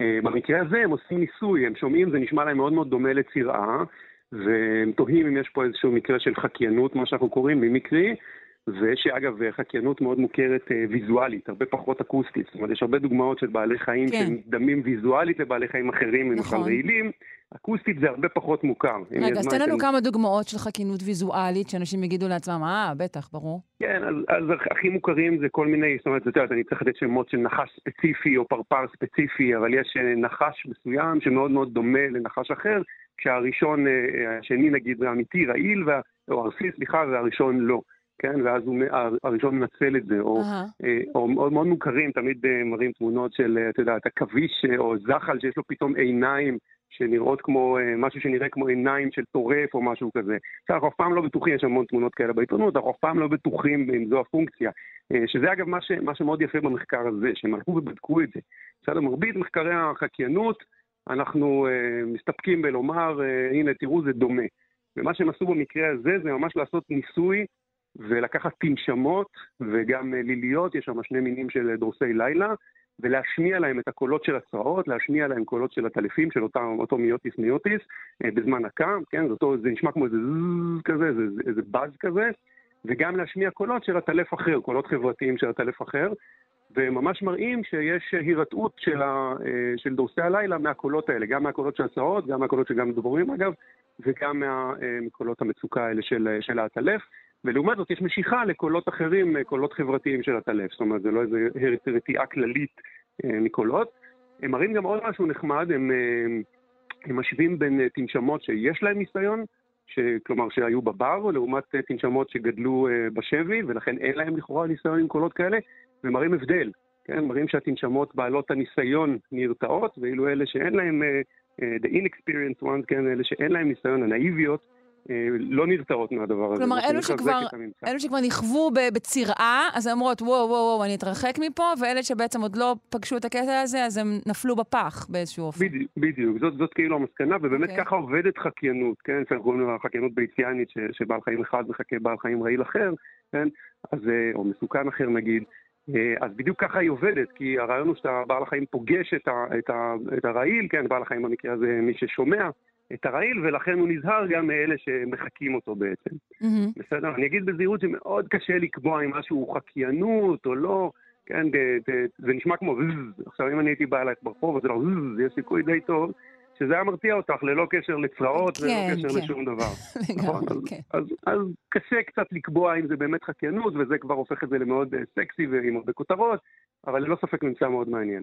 אה, במקרה הזה הם עושים ניסוי, הם שומעים, זה נשמע להם מאוד מאוד דומה לצירעה, והם תוהים אם יש פה איזשהו מקרה של חקיינות, מה שאנחנו קוראים, ממקרי, ושאגב, חקיינות מאוד מוכרת ויזואלית, הרבה פחות אקוסטית. זאת אומרת, יש הרבה דוגמאות של בעלי חיים כן. שמדמים ויזואלית לבעלי חיים אחרים, נכון. למשל רעילים. אקוסטית זה הרבה פחות מוכר. רגע, אז תן לנו כמה דוגמאות של חקיינות ויזואלית, שאנשים יגידו לעצמם, אה, בטח, ברור. כן, אז, אז הכי מוכרים זה כל מיני, זאת אומרת, את יודעת, אני צריך לתת שמות של נחש ספציפי או פרפר ספציפי, אבל יש נחש מסוים שמאוד מאוד דומה לנחש אחר, כשהראשון, השני נגיד, אמיתי, רעיל, או ארסי, סליחה, והראשון לא. כן, ואז הוא, הראשון מנצל את זה, או, uh-huh. או מאוד מאוד מוכרים, תמיד מראים תמונות של, אתה יודע, את עכביש או זחל שיש לו פתאום עיניים שנראות כמו, משהו שנראה כמו עיניים של טורף או משהו כזה. אנחנו אף פעם לא בטוחים, יש המון תמונות כאלה בעיתונות, אנחנו אף פעם לא בטוחים אם זו הפונקציה. שזה אגב מה, ש, מה שמאוד יפה במחקר הזה, שהם הלכו ובדקו את זה. בסדר, מרבית מחקרי החקיינות, אנחנו uh, מסתפקים בלומר, הנה תראו זה דומה. ומה שהם עשו במקרה הזה זה ממש לעשות ניסוי ולקחת תנשמות וגם uh, ליליות, יש שם שני מינים של דורסי לילה, ולהשמיע להם את הקולות של הצרעות, להשמיע להם קולות של הטלפים, של אותה, אותו מיוטיס מיוטיס, uh, בזמן הקם, כן, זה, אותו, זה נשמע כמו איזה זז כזה, איזה, איזה באז כזה, וגם להשמיע קולות של הטלף אחר, קולות חברתיים של הטלף אחר, וממש מראים שיש הירתעות של, ה, אה, של דורסי הלילה מהקולות האלה, גם מהקולות של הצעות, גם מהקולות שגם דבורים אגב, וגם אה, מקולות המצוקה האלה של, של העטלף. ולעומת זאת יש משיכה לקולות אחרים, קולות חברתיים של הטלף, זאת אומרת זה לא איזו רתיעה כללית אה, מקולות. הם מראים גם עוד משהו נחמד, הם, הם משווים בין תנשמות שיש להם ניסיון, ש, כלומר שהיו בבר, לעומת תנשמות שגדלו בשבי, ולכן אין להם לכאורה ניסיון עם קולות כאלה, ומראים הבדל, כן? מראים שהתנשמות בעלות הניסיון נרתעות, ואילו אלה שאין להם, the inexperienced ones, כן, אלה שאין להם ניסיון, הנאיביות, לא נרתעות מהדבר הזה. כלומר, אלו שכבר, אלו שכבר נכוו בצירעה, אז הן אומרות, וואו, וואו, וואו, אני אתרחק מפה, ואלה שבעצם עוד לא פגשו את הקטע הזה, אז הם נפלו בפח באיזשהו אופן. בדיוק, בדיוק. זאת, זאת כאילו המסקנה, ובאמת okay. אוקיי. ככה עובדת חקיינות, כן? שאנחנו קוראים לה חקיינות ביציאנית, שבעל חיים אחד מחכה בעל חיים רעיל אחר, כן? אז, או מסוכן אחר נגיד. אה, אז בדיוק ככה היא עובדת, כי הרעיון הוא שבעל החיים פוגש את, ה, את, ה, את הרעיל, כן, בעל החיים במקרה הזה מי ששומע את הרעיל, ולכן הוא נזהר גם מאלה שמחקים אותו בעצם. Mm-hmm. בסדר? אני אגיד בזהירות שמאוד קשה לקבוע אם משהו הוא חקיינות או לא, כן, זה, נשמע כמו זז, עכשיו אם אני הייתי בא אלייך ברחוב, אז זה לא זז, יש סיכוי די טוב. שזה היה מרתיע אותך ללא קשר לצרעות כן, וללא קשר כן. לשום דבר. נכון? אז, כן. אז, אז קשה קצת לקבוע אם זה באמת חקיינות, וזה כבר הופך את זה למאוד uh, סקסי ועם הרבה כותרות, אבל ללא ספק נמצא מאוד מעניין.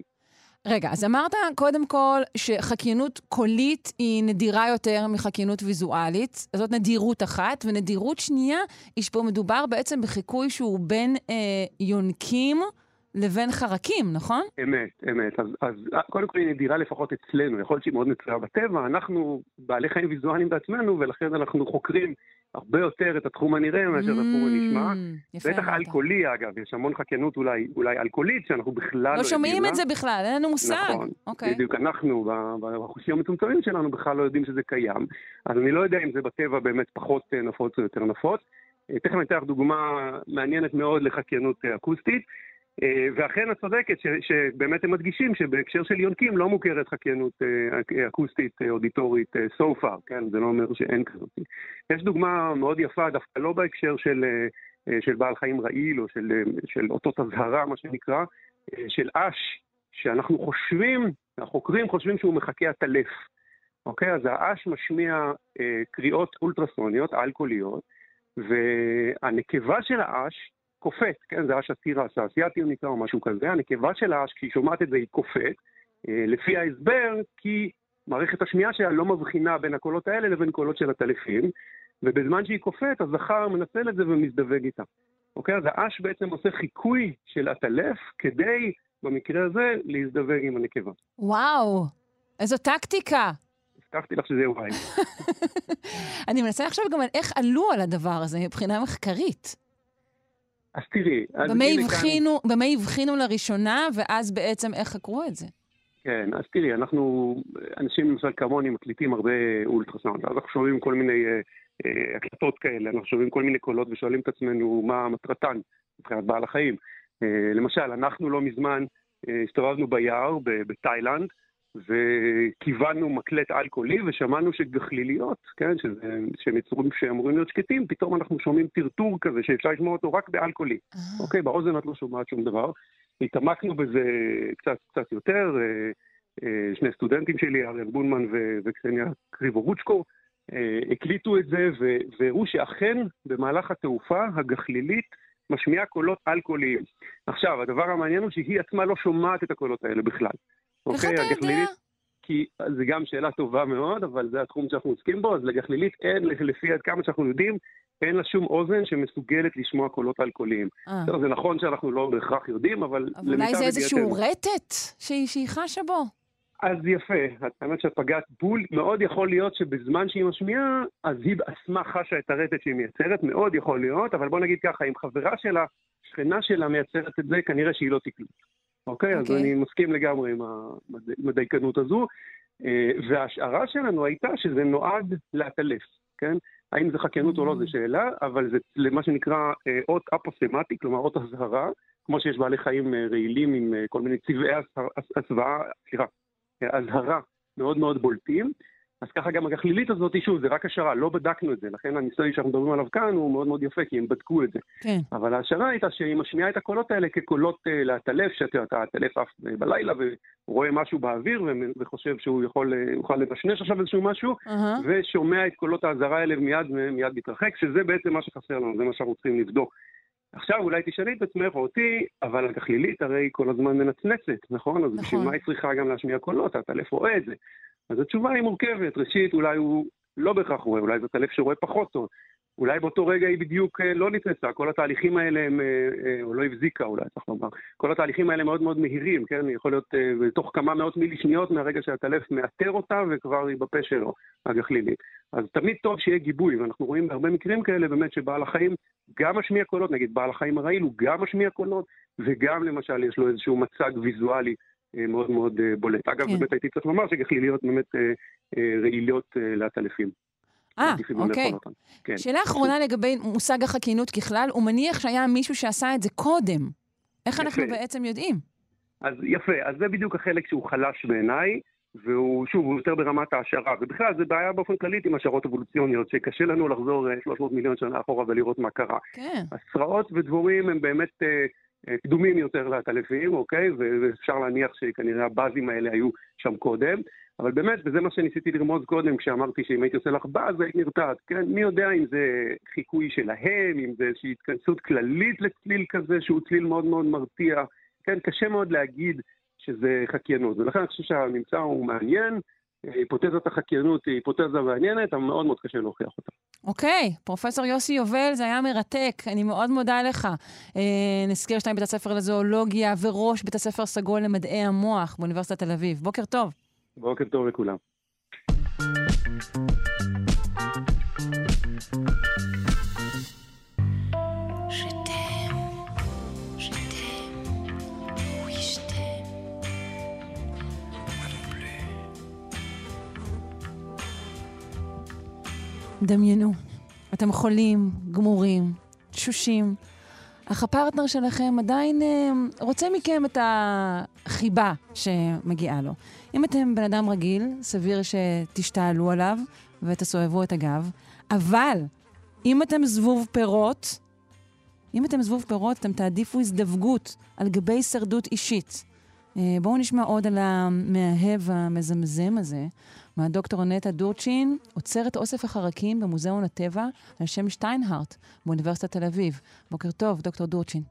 רגע, אז אמרת קודם כל שחקיינות קולית היא נדירה יותר מחקיינות ויזואלית, זאת נדירות אחת, ונדירות שנייה היא שפה מדובר בעצם בחיקוי שהוא בין אה, יונקים, לבין חרקים, נכון? אמת, אמת. אז, אז קודם כל היא נדירה לפחות אצלנו, יכול להיות שהיא מאוד נצרה בטבע, אנחנו בעלי חיים ויזואליים בעצמנו, ולכן אנחנו חוקרים הרבה יותר את התחום הנראה מאשר את התחום הנשמע. Mm, בטח אלכוהולי אגב, יש המון חקיינות אולי, אולי אלכוהולית שאנחנו בכלל לא, יודעים. לא שומעים את זה בכלל, אין לנו מושג. נכון, okay. אוקיי. בדיוק, אנחנו בחושים המצומצמים שלנו בכלל לא יודעים שזה קיים. אז אני לא יודע אם זה בטבע באמת פחות נפוץ או יותר נפוץ. אה, תכף אני אתן לך דוגמה מעניינת מאוד לחקיינות אקוסטית. אה, ואכן את צודקת שבאמת הם מדגישים שבהקשר של יונקים לא מוכרת חקיינות אה, אקוסטית אה, אודיטורית so far, כן? זה לא אומר שאין כזאת. יש דוגמה מאוד יפה, דווקא לא בהקשר של, של בעל חיים רעיל או של, של אותות אזהרה, מה שנקרא, של אש, שאנחנו חושבים, החוקרים חושבים שהוא מחכה עטלף. אוקיי? אז האש משמיע קריאות אולטרסוניות, אלכוהוליות, והנקבה של האש קופאת, כן, זה אש התירס האסייתי הוא נקרא או משהו כזה, הנקבה של האש, כשהיא שומעת את זה היא קופאת, אה, לפי ההסבר, כי מערכת השמיעה שלה לא מבחינה בין הקולות האלה לבין קולות של הטלפים, ובזמן שהיא קופאת, הזכר מנצל את זה ומזדווג איתה. אוקיי? אז האש בעצם עושה חיקוי של הטלף כדי, במקרה הזה, להזדווג עם הנקבה. וואו, איזו טקטיקה. הבטחתי לך שזה יהיה וואי. אני מנסה לחשוב גם על איך עלו על הדבר הזה מבחינה מחקרית. אז תראי... במה הבחינו, כאן... במה הבחינו לראשונה, ואז בעצם איך חקרו את זה? כן, אז תראי, אנחנו, אנשים למשל כמוני מקליטים הרבה אולטרסאונד, אז אנחנו שומעים כל מיני אה, אה, הקלטות כאלה, אנחנו שומעים כל מיני קולות ושואלים את עצמנו מה מטרתן מבחינת בעל החיים. אה, למשל, אנחנו לא מזמן אה, הסתובבנו ביער בתאילנד, וכיוונו מקלט אלכוהולי ושמענו שגחליליות, כן, שזה, שהם יצורים שאמורים להיות שקטים, פתאום אנחנו שומעים טרטור כזה שאפשר לשמוע אותו רק באלכוהולי. אה. אוקיי, באוזן את לא שומעת שום דבר. התעמקנו בזה קצת, קצת יותר, אה, אה, שני סטודנטים שלי, אריאל בונמן וקסניה קריבורוצ'קו, הקליטו את זה והראו שאכן במהלך התעופה הגחלילית משמיעה קולות אלכוהוליים. עכשיו, הדבר המעניין הוא שהיא עצמה לא שומעת את הקולות האלה בכלל. איך אוקיי, אתה יודע? כי זו גם שאלה טובה מאוד, אבל זה התחום שאנחנו עוסקים בו, אז לגחלילית אין, לפי עד כמה שאנחנו יודעים, אין לה שום אוזן שמסוגלת לשמוע קולות אלכוהוליים. זה נכון שאנחנו לא בהכרח יודעים, אבל... אבל אולי זה איזשהו רטט שהיא חשה בו. אז יפה, האמת שאת פגעת בול, מאוד יכול להיות שבזמן שהיא משמיעה, אז היא עצמה חשה את הרטט שהיא מייצרת, מאוד יכול להיות, אבל בוא נגיד ככה, אם חברה שלה, שכנה שלה מייצרת את זה, כנראה שהיא לא תקלוט. אוקיי? Okay. אז אוקיי. אני מסכים לגמרי עם, הדייקנות הזו. אה, וההשערה שלנו הייתה שזה נועד לאטלף, כן? האם זה חקיינות או לא זו שאלה, אבל זה למה שנקרא אה, אות אפוסמטי, כלומר אות אזהרה, כמו שיש בעלי חיים אה, רעילים עם כל מיני צבעי הסוואה, סליחה, אזהרה מאוד מאוד בולטים. אז ככה גם הגחלילית הזאת, שוב, זה רק השערה, לא בדקנו את זה, לכן הניסוי שאנחנו מדברים עליו כאן הוא מאוד מאוד יפה, כי הם בדקו את זה. כן. אבל ההשערה הייתה שהיא משמיעה את הקולות האלה כקולות uh, לעטלף, שאתה העטלף עף בלילה ורואה משהו באוויר וחושב שהוא יכול, uh, יוכל לבשנש עכשיו איזשהו משהו, uh-huh. ושומע את קולות האזהרה האלה ומיד מיד מתרחק, שזה בעצם מה שחסר לנו, זה מה שאנחנו צריכים לבדוק. עכשיו אולי תשאלי את עצמך או אותי, אבל הגחלילית הרי כל הזמן מנצנצת, נכון? אז נכון. בשביל מה היא צריכה גם להשמיע קולות? הטלף רואה את זה. אז התשובה היא מורכבת. ראשית, אולי הוא לא בהכרח רואה, אולי זה טלף שרואה פחות טוב. אולי באותו רגע היא בדיוק אה, לא נתנסה, כל התהליכים האלה הם, אה, אה, או לא הבזיקה אולי, צריך לומר, כל התהליכים האלה מאוד מאוד מהירים, כן? יכול להיות בתוך כמה מאות מילי שניות מהרגע שהטלף מאתר אותה וכבר היא בפה שלו, הגחלילית. אז תמיד טוב שיהיה גיבוי, ואנחנו רואים בהרבה מקרים כאלה באמת שבעל החיים גם משמיע קולות, נגיד בעל החיים הרעיל הוא גם משמיע קולות, וגם למשל יש לו איזשהו מצג ויזואלי מאוד מאוד בולט. אגב, כן. באמת הייתי צריך לומר שגחליליות באמת רעילות לעטלפים. אה, אוקיי. כן. שאלה אחרונה לגבי מושג החקיינות ככלל, הוא מניח שהיה מישהו שעשה את זה קודם. איך יפה. אנחנו בעצם יודעים? אז יפה, אז זה בדיוק החלק שהוא חלש בעיניי, והוא, שוב, הוא יותר ברמת ההשערה. ובכלל, זה בעיה באופן כללית עם השערות אבולוציוניות, שקשה לנו לחזור 300 אה, מיליון שנה אחורה ולראות מה קרה. כן. הסרעות ודבורים הם באמת אה, אה, קדומים יותר לעטלפים, אוקיי? ואפשר להניח שכנראה הבאזים האלה היו שם קודם. אבל באמת, וזה מה שניסיתי לרמוז קודם, כשאמרתי שאם הייתי עושה לך באז, היית נרתעת, כן? מי יודע אם זה חיקוי שלהם, אם זה איזושהי התכנסות כללית לצליל כזה, שהוא צליל מאוד מאוד מרתיע, כן? קשה מאוד להגיד שזה חקיינות, ולכן אני חושב שהממצא הוא מעניין. היפותזת החקיינות היא היפותזה מעניינת, אבל מאוד מאוד קשה להוכיח אותה. אוקיי, פרופסור יוסי יובל, זה היה מרתק, אני מאוד מודה לך. אה, נזכיר שתיים בית הספר לזואולוגיה וראש בית הספר סגול למדעי המוח באוניברסיטת תל אביב. בוקר טוב. בוקר טוב לכולם. דמיינו, אתם חולים, גמורים, תשושים, אך הפרטנר שלכם עדיין אה, רוצה מכם את החיבה שמגיעה לו. אם אתם בן אדם רגיל, סביר שתשתעלו עליו ותסובבו את הגב, אבל אם אתם זבוב פירות, אם אתם זבוב פירות, אתם תעדיפו הזדווגות על גבי הישרדות אישית. אה, בואו נשמע עוד על המאהב המזמזם הזה, מהדוקטור נטע דורצ'ין, עוצרת אוסף החרקים במוזיאון הטבע על שם שטיינהארט באוניברסיטת תל אביב. בוקר טוב, דוקטור דורצ'ין.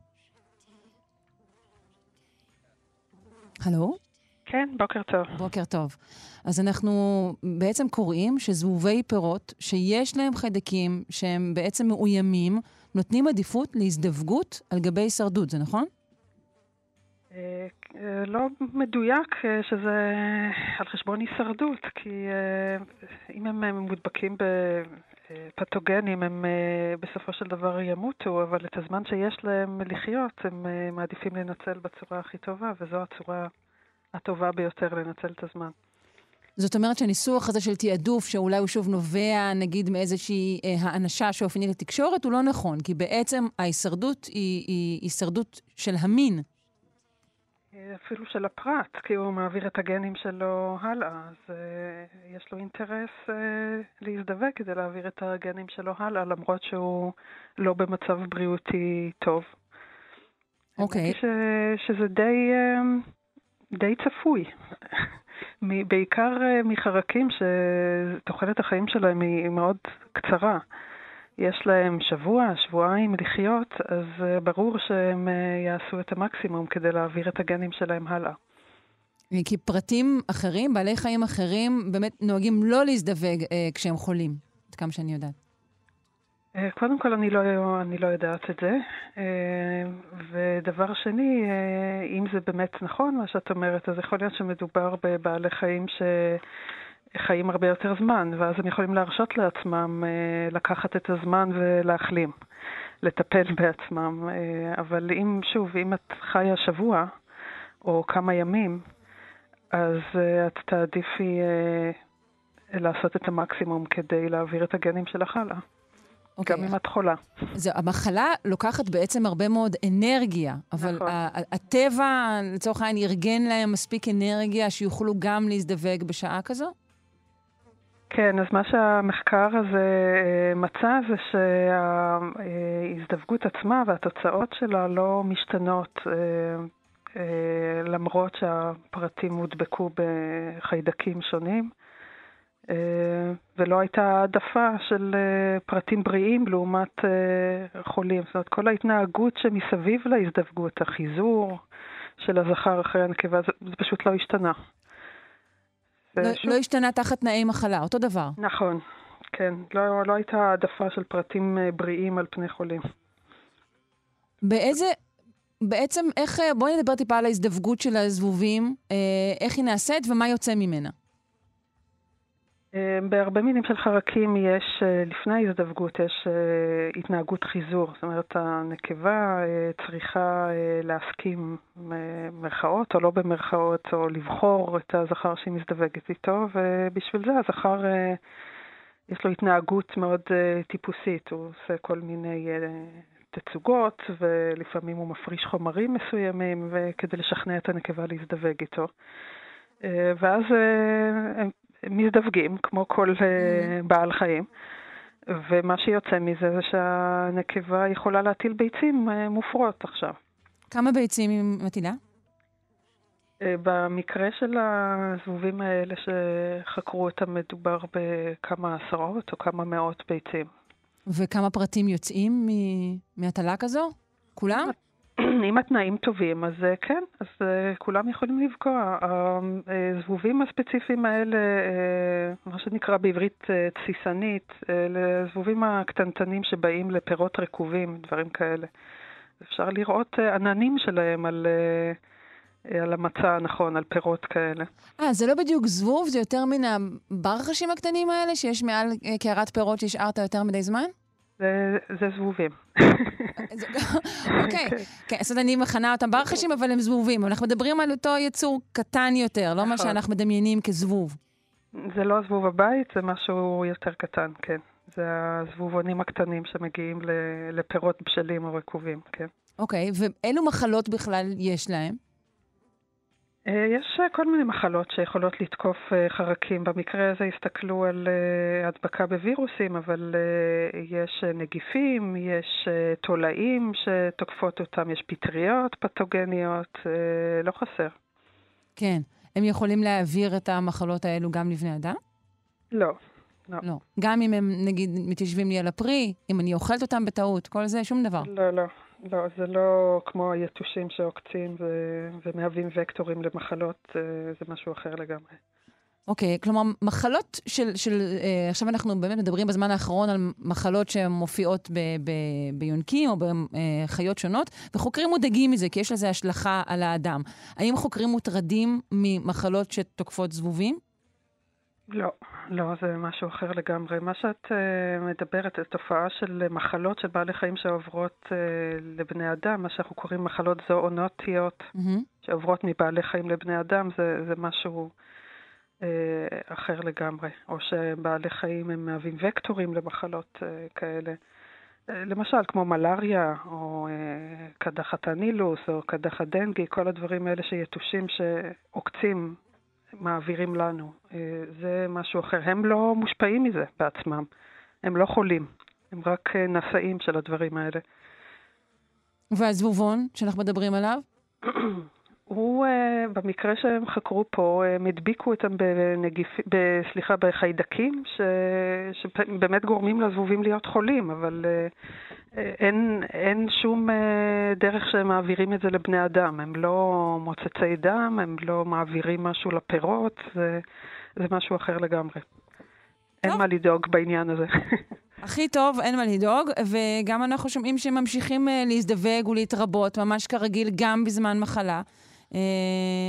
הלו? כן, בוקר טוב. בוקר טוב. אז אנחנו בעצם קוראים שזבובי פירות, שיש להם חיידקים שהם בעצם מאוימים, נותנים עדיפות להזדווגות על גבי הישרדות, זה נכון? אה, לא מדויק אה, שזה על חשבון הישרדות, כי אה, אם הם מודבקים בפתוגנים, הם בסופו של דבר ימותו, אבל את הזמן שיש להם לחיות, הם מעדיפים לנצל בצורה הכי טובה, וזו הצורה הטובה ביותר לנצל את הזמן. זאת אומרת שהניסוח הזה של תעדוף, שאולי הוא שוב נובע, נגיד, מאיזושהי אה, האנשה שאופיינית לתקשורת, הוא לא נכון, כי בעצם ההישרדות היא, היא הישרדות של המין. אפילו של הפרט, כי הוא מעביר את הגנים שלו הלאה, אז uh, יש לו אינטרס uh, להזדווג כדי להעביר את הגנים שלו הלאה, למרות שהוא לא במצב בריאותי טוב. אוקיי. Okay. שזה די, uh, די צפוי. בעיקר מחרקים שתוחלת החיים שלהם היא מאוד קצרה. יש להם שבוע, שבועיים לחיות, אז uh, ברור שהם uh, יעשו את המקסימום כדי להעביר את הגנים שלהם הלאה. כי פרטים אחרים, בעלי חיים אחרים, באמת נוהגים לא להזדווג uh, כשהם חולים, עד כמה שאני יודעת. אה, קודם כל, אני לא, אני לא יודעת את זה. אה, ודבר שני, אה, אם זה באמת נכון מה שאת אומרת, אז יכול להיות שמדובר בבעלי חיים שחיים הרבה יותר זמן, ואז הם יכולים להרשות לעצמם לקחת את הזמן ולהחלים, לטפל בעצמם. אבל אם, שוב, אם את חיה שבוע או כמה ימים, אז את תעדיפי לעשות את המקסימום כדי להעביר את הגנים שלך הלאה. Okay. אוקיי. גם אם את חולה. זה, המחלה לוקחת בעצם הרבה מאוד אנרגיה, אבל נכון. הטבע, לצורך העניין, ארגן להם מספיק אנרגיה שיוכלו גם להזדווג בשעה כזו? כן, אז מה שהמחקר הזה אה, מצא זה שההזדווגות עצמה והתוצאות שלה לא משתנות, אה, אה, למרות שהפרטים הודבקו בחיידקים שונים. ולא הייתה העדפה של פרטים בריאים לעומת חולים. זאת אומרת, כל ההתנהגות שמסביב להזדווגות, החיזור של הזכר אחרי הנקבה, זה פשוט לא השתנה. לא, שוב... לא השתנה תחת תנאי מחלה, אותו דבר. נכון, כן. לא, לא הייתה העדפה של פרטים בריאים על פני חולים. באיזה... בעצם, איך... בואי נדבר טיפה על ההזדווגות של הזבובים, איך היא נעשית ומה יוצא ממנה. אה, בהרבה מינים של חרקים יש, אה, לפני ההזדווגות, יש אה, התנהגות חיזור. זאת אומרת, הנקבה צריכה להסכים במרכאות או לא במרכאות, או לבחור את הזכר שהיא מזדווגת איתו, ובשביל זה הזכר, יש לו התנהגות מאוד טיפוסית. הוא עושה כל מיני תצוגות, ולפעמים הוא מפריש חומרים מסוימים כדי לשכנע את הנקבה להזדווג איתו. ואז הם מזדווגים, כמו כל אה, mm. בעל חיים. ומה שיוצא מזה זה שהנקבה יכולה להטיל ביצים אה, מופרות עכשיו. כמה ביצים היא מטילה? אה, במקרה של הזבובים האלה שחקרו אותם, מדובר בכמה עשרות או כמה מאות ביצים. וכמה פרטים יוצאים מהטלה כזו? כולם? אם התנאים טובים, אז אה, כן, אז uh, כולם יכולים לפגוע. הזבובים הספציפיים האלה, מה שנקרא בעברית תסיסנית, אלה הזבובים הקטנטנים שבאים לפירות רקובים, דברים כאלה. אפשר לראות עננים שלהם על... על המצע הנכון, על פירות כאלה. אה, זה לא בדיוק זבוב, זה יותר מן הברחשים הקטנים האלה, שיש מעל קערת פירות שהשארת יותר מדי זמן? זה, זה זבובים. אוקיי, כן, אז אני מכנה אותם ברחשים, אבל הם זבובים. אנחנו מדברים על אותו יצור קטן יותר, לא מה נכון. שאנחנו מדמיינים כזבוב. זה לא זבוב הבית, זה משהו יותר קטן, כן. זה הזבובונים הקטנים שמגיעים לפירות בשלים או רקובים, כן. אוקיי, ואילו מחלות בכלל יש להם? אה, יש אה, כל מיני מחלות שיכולות לתקוף אה, חרקים. במקרה הזה הסתכלו על הדבקה בווירוסים, אבל יש נגיפים, יש תולעים שתוקפות אותם, יש פטריות פתוגניות, לא חסר. כן. הם יכולים להעביר את המחלות האלו גם לבני אדם? לא. לא. לא. גם אם הם, נגיד, מתיישבים לי על הפרי, אם אני אוכלת אותם בטעות, כל זה, שום דבר. לא, לא. לא, זה לא כמו היתושים שעוקצים ו- ומהווים וקטורים למחלות, אה, זה משהו אחר לגמרי. אוקיי, okay, כלומר, מחלות של, של uh, עכשיו אנחנו באמת מדברים בזמן האחרון על מחלות שמופיעות ב, ב, ביונקים או בחיות שונות, וחוקרים מודאגים מזה, כי יש לזה השלכה על האדם. האם חוקרים מוטרדים ממחלות שתוקפות זבובים? לא, לא, זה משהו אחר לגמרי. מה שאת uh, מדברת, זו תופעה של מחלות של בעלי חיים שעוברות uh, לבני אדם, מה שאנחנו קוראים מחלות זואונוטיות, mm-hmm. שעוברות מבעלי חיים לבני אדם, זה, זה משהו uh, אחר לגמרי. או שבעלי חיים הם מהווים וקטורים למחלות uh, כאלה. למשל, כמו מלאריה, או uh, קדחת הנילוס, או קדחת דנגי, כל הדברים האלה שיתושים שעוקצים מעבירים לנו. אה, זה משהו אחר. הם לא מושפעים מזה בעצמם. הם לא חולים. הם רק אה, נשאים של הדברים האלה. והזבובון שאנחנו מדברים עליו? הוא, אה, במקרה שהם חקרו פה, הם הדביקו אותם בנגיפ... סליחה, בחיידקים, ש... שבאמת גורמים לזבובים להיות חולים, אבל אין, אין שום אה, דרך שהם מעבירים את זה לבני אדם. הם לא מוצצי דם, הם לא מעבירים משהו לפירות, זה, זה משהו אחר לגמרי. אין מה לדאוג בעניין הזה. הכי טוב, אין מה לדאוג, וגם אנחנו שומעים שהם ממשיכים להזדווג ולהתרבות, ממש כרגיל, גם בזמן מחלה. Uh,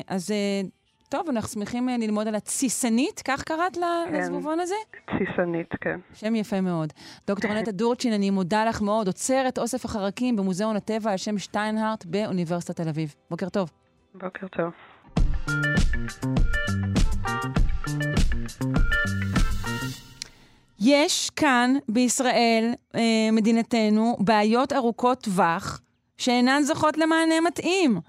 אז uh, טוב, אנחנו שמחים uh, ללמוד על התסיסנית, כך קראת כן. לזבובון הזה? תסיסנית, כן. שם יפה מאוד. דוקטור נטע דורצ'ין, אני מודה לך מאוד, עוצרת אוסף החרקים במוזיאון הטבע על שם שטיינהארט באוניברסיטת תל אביב. בוקר טוב. בוקר טוב. יש כאן בישראל, אה, מדינתנו, בעיות ארוכות טווח שאינן זוכות למענה מתאים.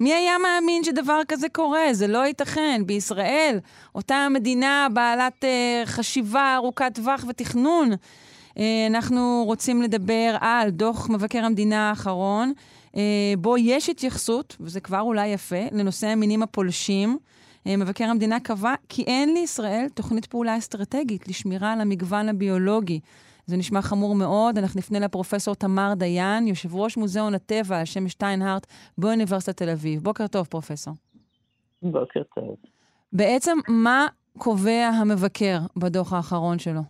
מי היה מאמין שדבר כזה קורה? זה לא ייתכן. בישראל, אותה מדינה בעלת אה, חשיבה ארוכת טווח ותכנון, אה, אנחנו רוצים לדבר על דוח מבקר המדינה האחרון, אה, בו יש התייחסות, וזה כבר אולי יפה, לנושא המינים הפולשים. אה, מבקר המדינה קבע כי אין לישראל תוכנית פעולה אסטרטגית לשמירה על המגוון הביולוגי. זה נשמע חמור מאוד. אנחנו נפנה לפרופסור תמר דיין, יושב ראש מוזיאון הטבע על שם שטיינהארט באוניברסיטת תל אביב. בוקר טוב, פרופסור. בוקר טוב. בעצם, מה קובע המבקר בדוח האחרון שלו?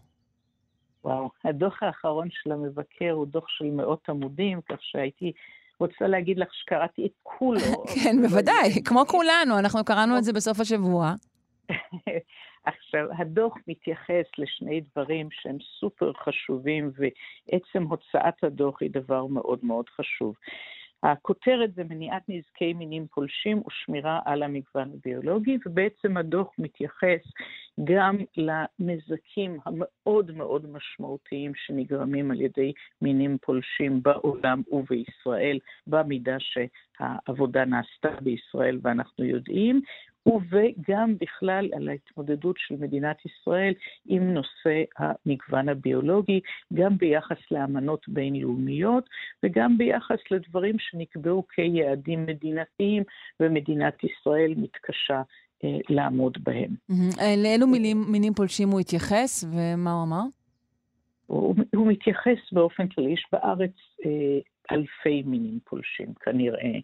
וואו, הדוח האחרון של המבקר הוא דוח של מאות עמודים, כך שהייתי רוצה להגיד לך שקראתי את כולו. כן, בוודאי, כמו כולנו, אנחנו קראנו את זה בסוף השבוע. עכשיו, הדוח מתייחס לשני דברים שהם סופר חשובים, ועצם הוצאת הדוח היא דבר מאוד מאוד חשוב. הכותרת זה מניעת נזקי מינים פולשים ושמירה על המגוון הביולוגי, ובעצם הדוח מתייחס גם לנזקים המאוד מאוד משמעותיים שנגרמים על ידי מינים פולשים בעולם ובישראל, במידה שהעבודה נעשתה בישראל ואנחנו יודעים, וגם בכלל על ההתמודדות של מדינת ישראל עם נושא המגוון הביולוגי, גם ביחס לאמנות בינלאומיות וגם ביחס לדברים שנקבעו כיעדים מדינתיים, ומדינת ישראל מתקשה אה, לעמוד בהם. אה, לאילו מילים, מינים פולשים הוא התייחס, ומה הוא אמר? הוא, הוא מתייחס באופן כללי, יש בארץ אה, אלפי מינים פולשים כנראה.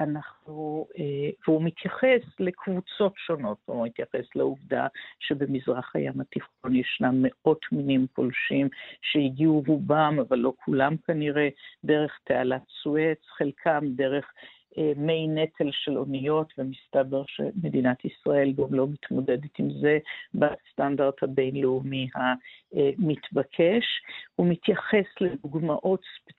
ואנחנו, אה, והוא מתייחס לקבוצות שונות, הוא מתייחס לעובדה שבמזרח הים התיכון ישנם מאות מינים פולשים שהגיעו רובם, אבל לא כולם כנראה, דרך תעלת סואץ, חלקם דרך אה, מי נטל של אוניות, ומסתבר שמדינת ישראל גם לא מתמודדת עם זה בסטנדרט הבינלאומי המתבקש. הוא מתייחס לדוגמאות ספציפיות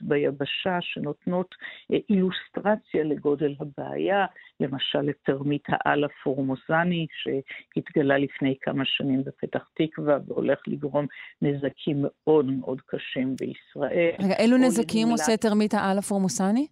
ביבשה שנותנות אה, אילוסטרציה לגודל הבעיה, למשל את תרמית העל הפורמוזני שהתגלה לפני כמה שנים בפתח תקווה והולך לגרום נזקים מאוד מאוד קשים בישראל. רגע, אילו נזקים עושה תרמית העל הפורמוזני?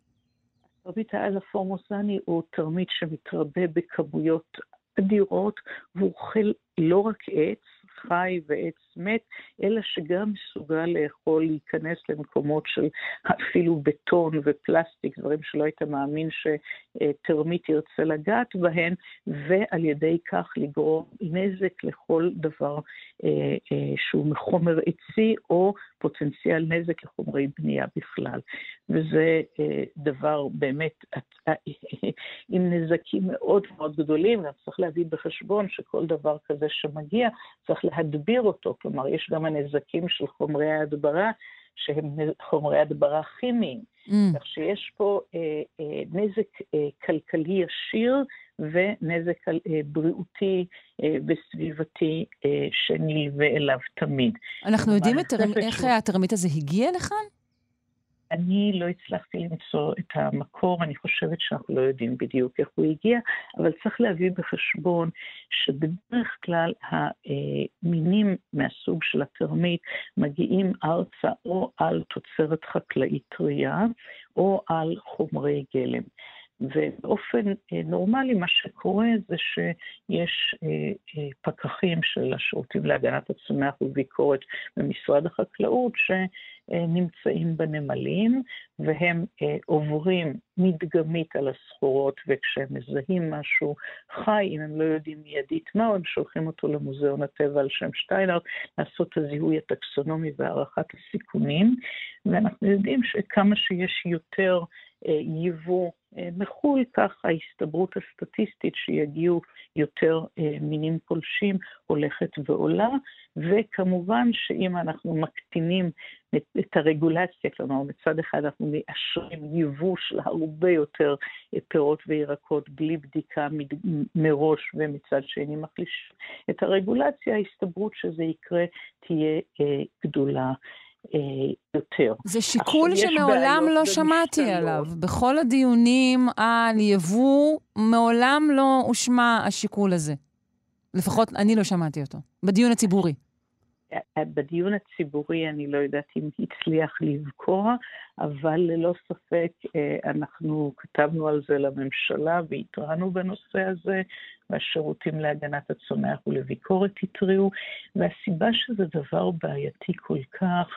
תרמית האל הפורמוסני הוא תרמית שמתרבה בכמויות אדירות, והוא אוכל לא רק עץ, חי ועץ מת, אלא שגם מסוגל לאכול, להיכנס למקומות של אפילו בטון ופלסטיק, דברים שלא היית מאמין שתרמית ירצה לגעת בהן, ועל ידי כך לגרום נזק לכל דבר אה, אה, שהוא מחומר עצי או פוטנציאל נזק לחומרי בנייה בכלל. וזה אה, דבר באמת עם נזקים מאוד מאוד גדולים, גם צריך להביא בחשבון שכל דבר כזה שמגיע, צריך להדביר אותו, כלומר, יש גם הנזקים של חומרי ההדברה, שהם חומרי הדברה כימיים. Mm. כך שיש פה אה, אה, נזק אה, כלכלי ישיר ונזק אה, בריאותי אה, וסביבתי אה, שנלווה אליו תמיד. אנחנו יודעים את, איך. התרמית הזה הגיע לכאן? אני לא הצלחתי למצוא את המקור, אני חושבת שאנחנו לא יודעים בדיוק איך הוא הגיע, אבל צריך להביא בחשבון שבדרך כלל המינים מהסוג של התרמית מגיעים ארצה או על תוצרת חקלאית טרייה או על חומרי גלם. ובאופן אה, נורמלי מה שקורה זה שיש אה, אה, פקחים של השירותים להגנת הצומח וביקורת במשרד החקלאות שנמצאים בנמלים והם עוברים מדגמית על הסחורות וכשהם מזהים משהו חי, אם הם לא יודעים מיידית מה, הם שולחים אותו למוזיאון הטבע על שם שטיינר לעשות את הזיהוי הטקסונומי והערכת הסיכונים. ואנחנו יודעים שכמה שיש יותר יבוא מחו"ל, כך ההסתברות הסטטיסטית שיגיעו יותר מינים פולשים הולכת ועולה, וכמובן שאם אנחנו מקטינים את, הרגולציה, כלומר מצד אחד אנחנו מאשרים יבוא של הרבה יותר פירות וירקות בלי בדיקה מראש, ומצד שני מחלישים את הרגולציה, ההסתברות שזה יקרה תהיה אה, גדולה. אה, יותר. זה שיקול שמעולם לא שמעתי עליו. בכל הדיונים על יבוא, מעולם לא הושמע השיקול הזה. לפחות אני לא שמעתי אותו. בדיון הציבורי. בדיון הציבורי אני לא יודעת אם הצליח לבקוע, אבל ללא ספק אה, אנחנו כתבנו על זה לממשלה והתרענו בנושא הזה, והשירותים להגנת הצומח ולביקורת התריעו, והסיבה שזה דבר בעייתי כל כך,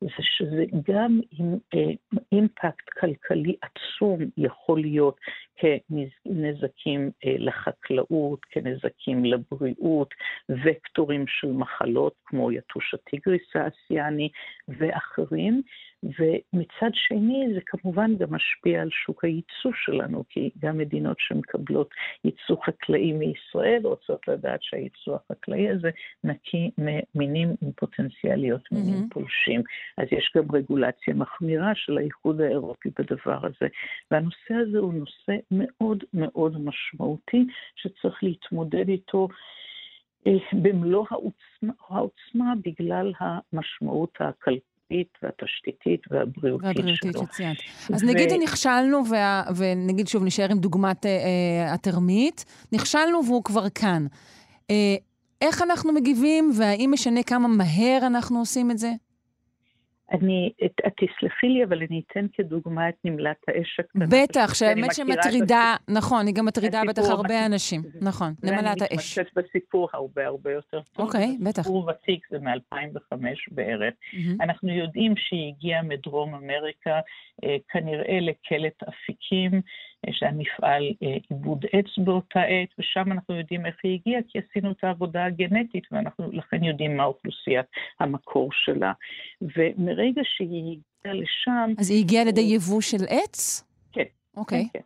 זה שזה גם עם אה, אימפקט כלכלי עצום יכול להיות כנזקים אה, לחקלאות, כנזקים לבריאות, וקטורים של מחלות כמו יתוש הטיגריס האסיאני ואחרים. ומצד שני זה כמובן גם משפיע על שוק הייצוא שלנו, כי גם מדינות שמקבלות ייצוא חקלאי מישראל רוצות לדעת שהייצוא החקלאי הזה נקי ממינים עם פוטנציאל להיות מינים mm-hmm. פולשים. אז יש גם רגולציה מחמירה של האיחוד האירופי בדבר הזה. והנושא הזה הוא נושא מאוד מאוד משמעותי, שצריך להתמודד איתו. אה, במלוא העוצמה, העוצמה בגלל המשמעות הכלכלית. הכספית והתשתיתית והבריאותית והבריאותית שלו. שציינת. אז ו... נגיד נכשלנו, וה... ונגיד שוב, נשאר עם דוגמת אה, אה, התרמית, נכשלנו והוא כבר כאן. אה, איך אנחנו מגיבים, והאם משנה כמה מהר אנחנו עושים את זה? אני, את, תסלחי לי, אבל אני אתן כדוגמה את נמלת האש הקטנה. בטח, שהאמת שמטרידה, נכון, היא גם מטרידה בטח הרבה אנשים. נכון, נמלת האש. ואני מתמצאת בסיפור הרבה הרבה יותר טוב. אוקיי, בטח. סיפור ותיק, זה מ-2005 בערך. אנחנו יודעים שהיא הגיעה מדרום אמריקה, אה, כנראה לקלט אפיקים. יש להם מפעל אה, עיבוד עץ באותה עת, ושם אנחנו יודעים איך היא הגיעה, כי עשינו את העבודה הגנטית, ואנחנו לכן יודעים מה אוכלוסיית המקור שלה. ומרגע שהיא הגיעה לשם... אז היא הגיעה על ידי יבוא של עץ? כן. אוקיי. Okay. כן, כן.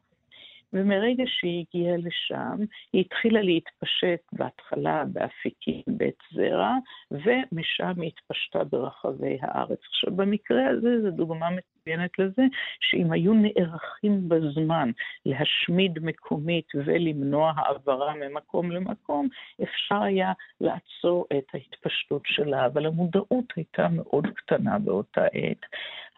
ומרגע שהיא הגיעה לשם, היא התחילה להתפשט בהתחלה באפיקים בית זרע, ומשם היא התפשטה ברחבי הארץ. עכשיו, במקרה הזה זו דוגמה מצוינת לזה, שאם היו נערכים בזמן להשמיד מקומית ולמנוע העברה ממקום למקום, אפשר היה לעצור את ההתפשטות שלה, אבל המודעות הייתה מאוד קטנה באותה עת.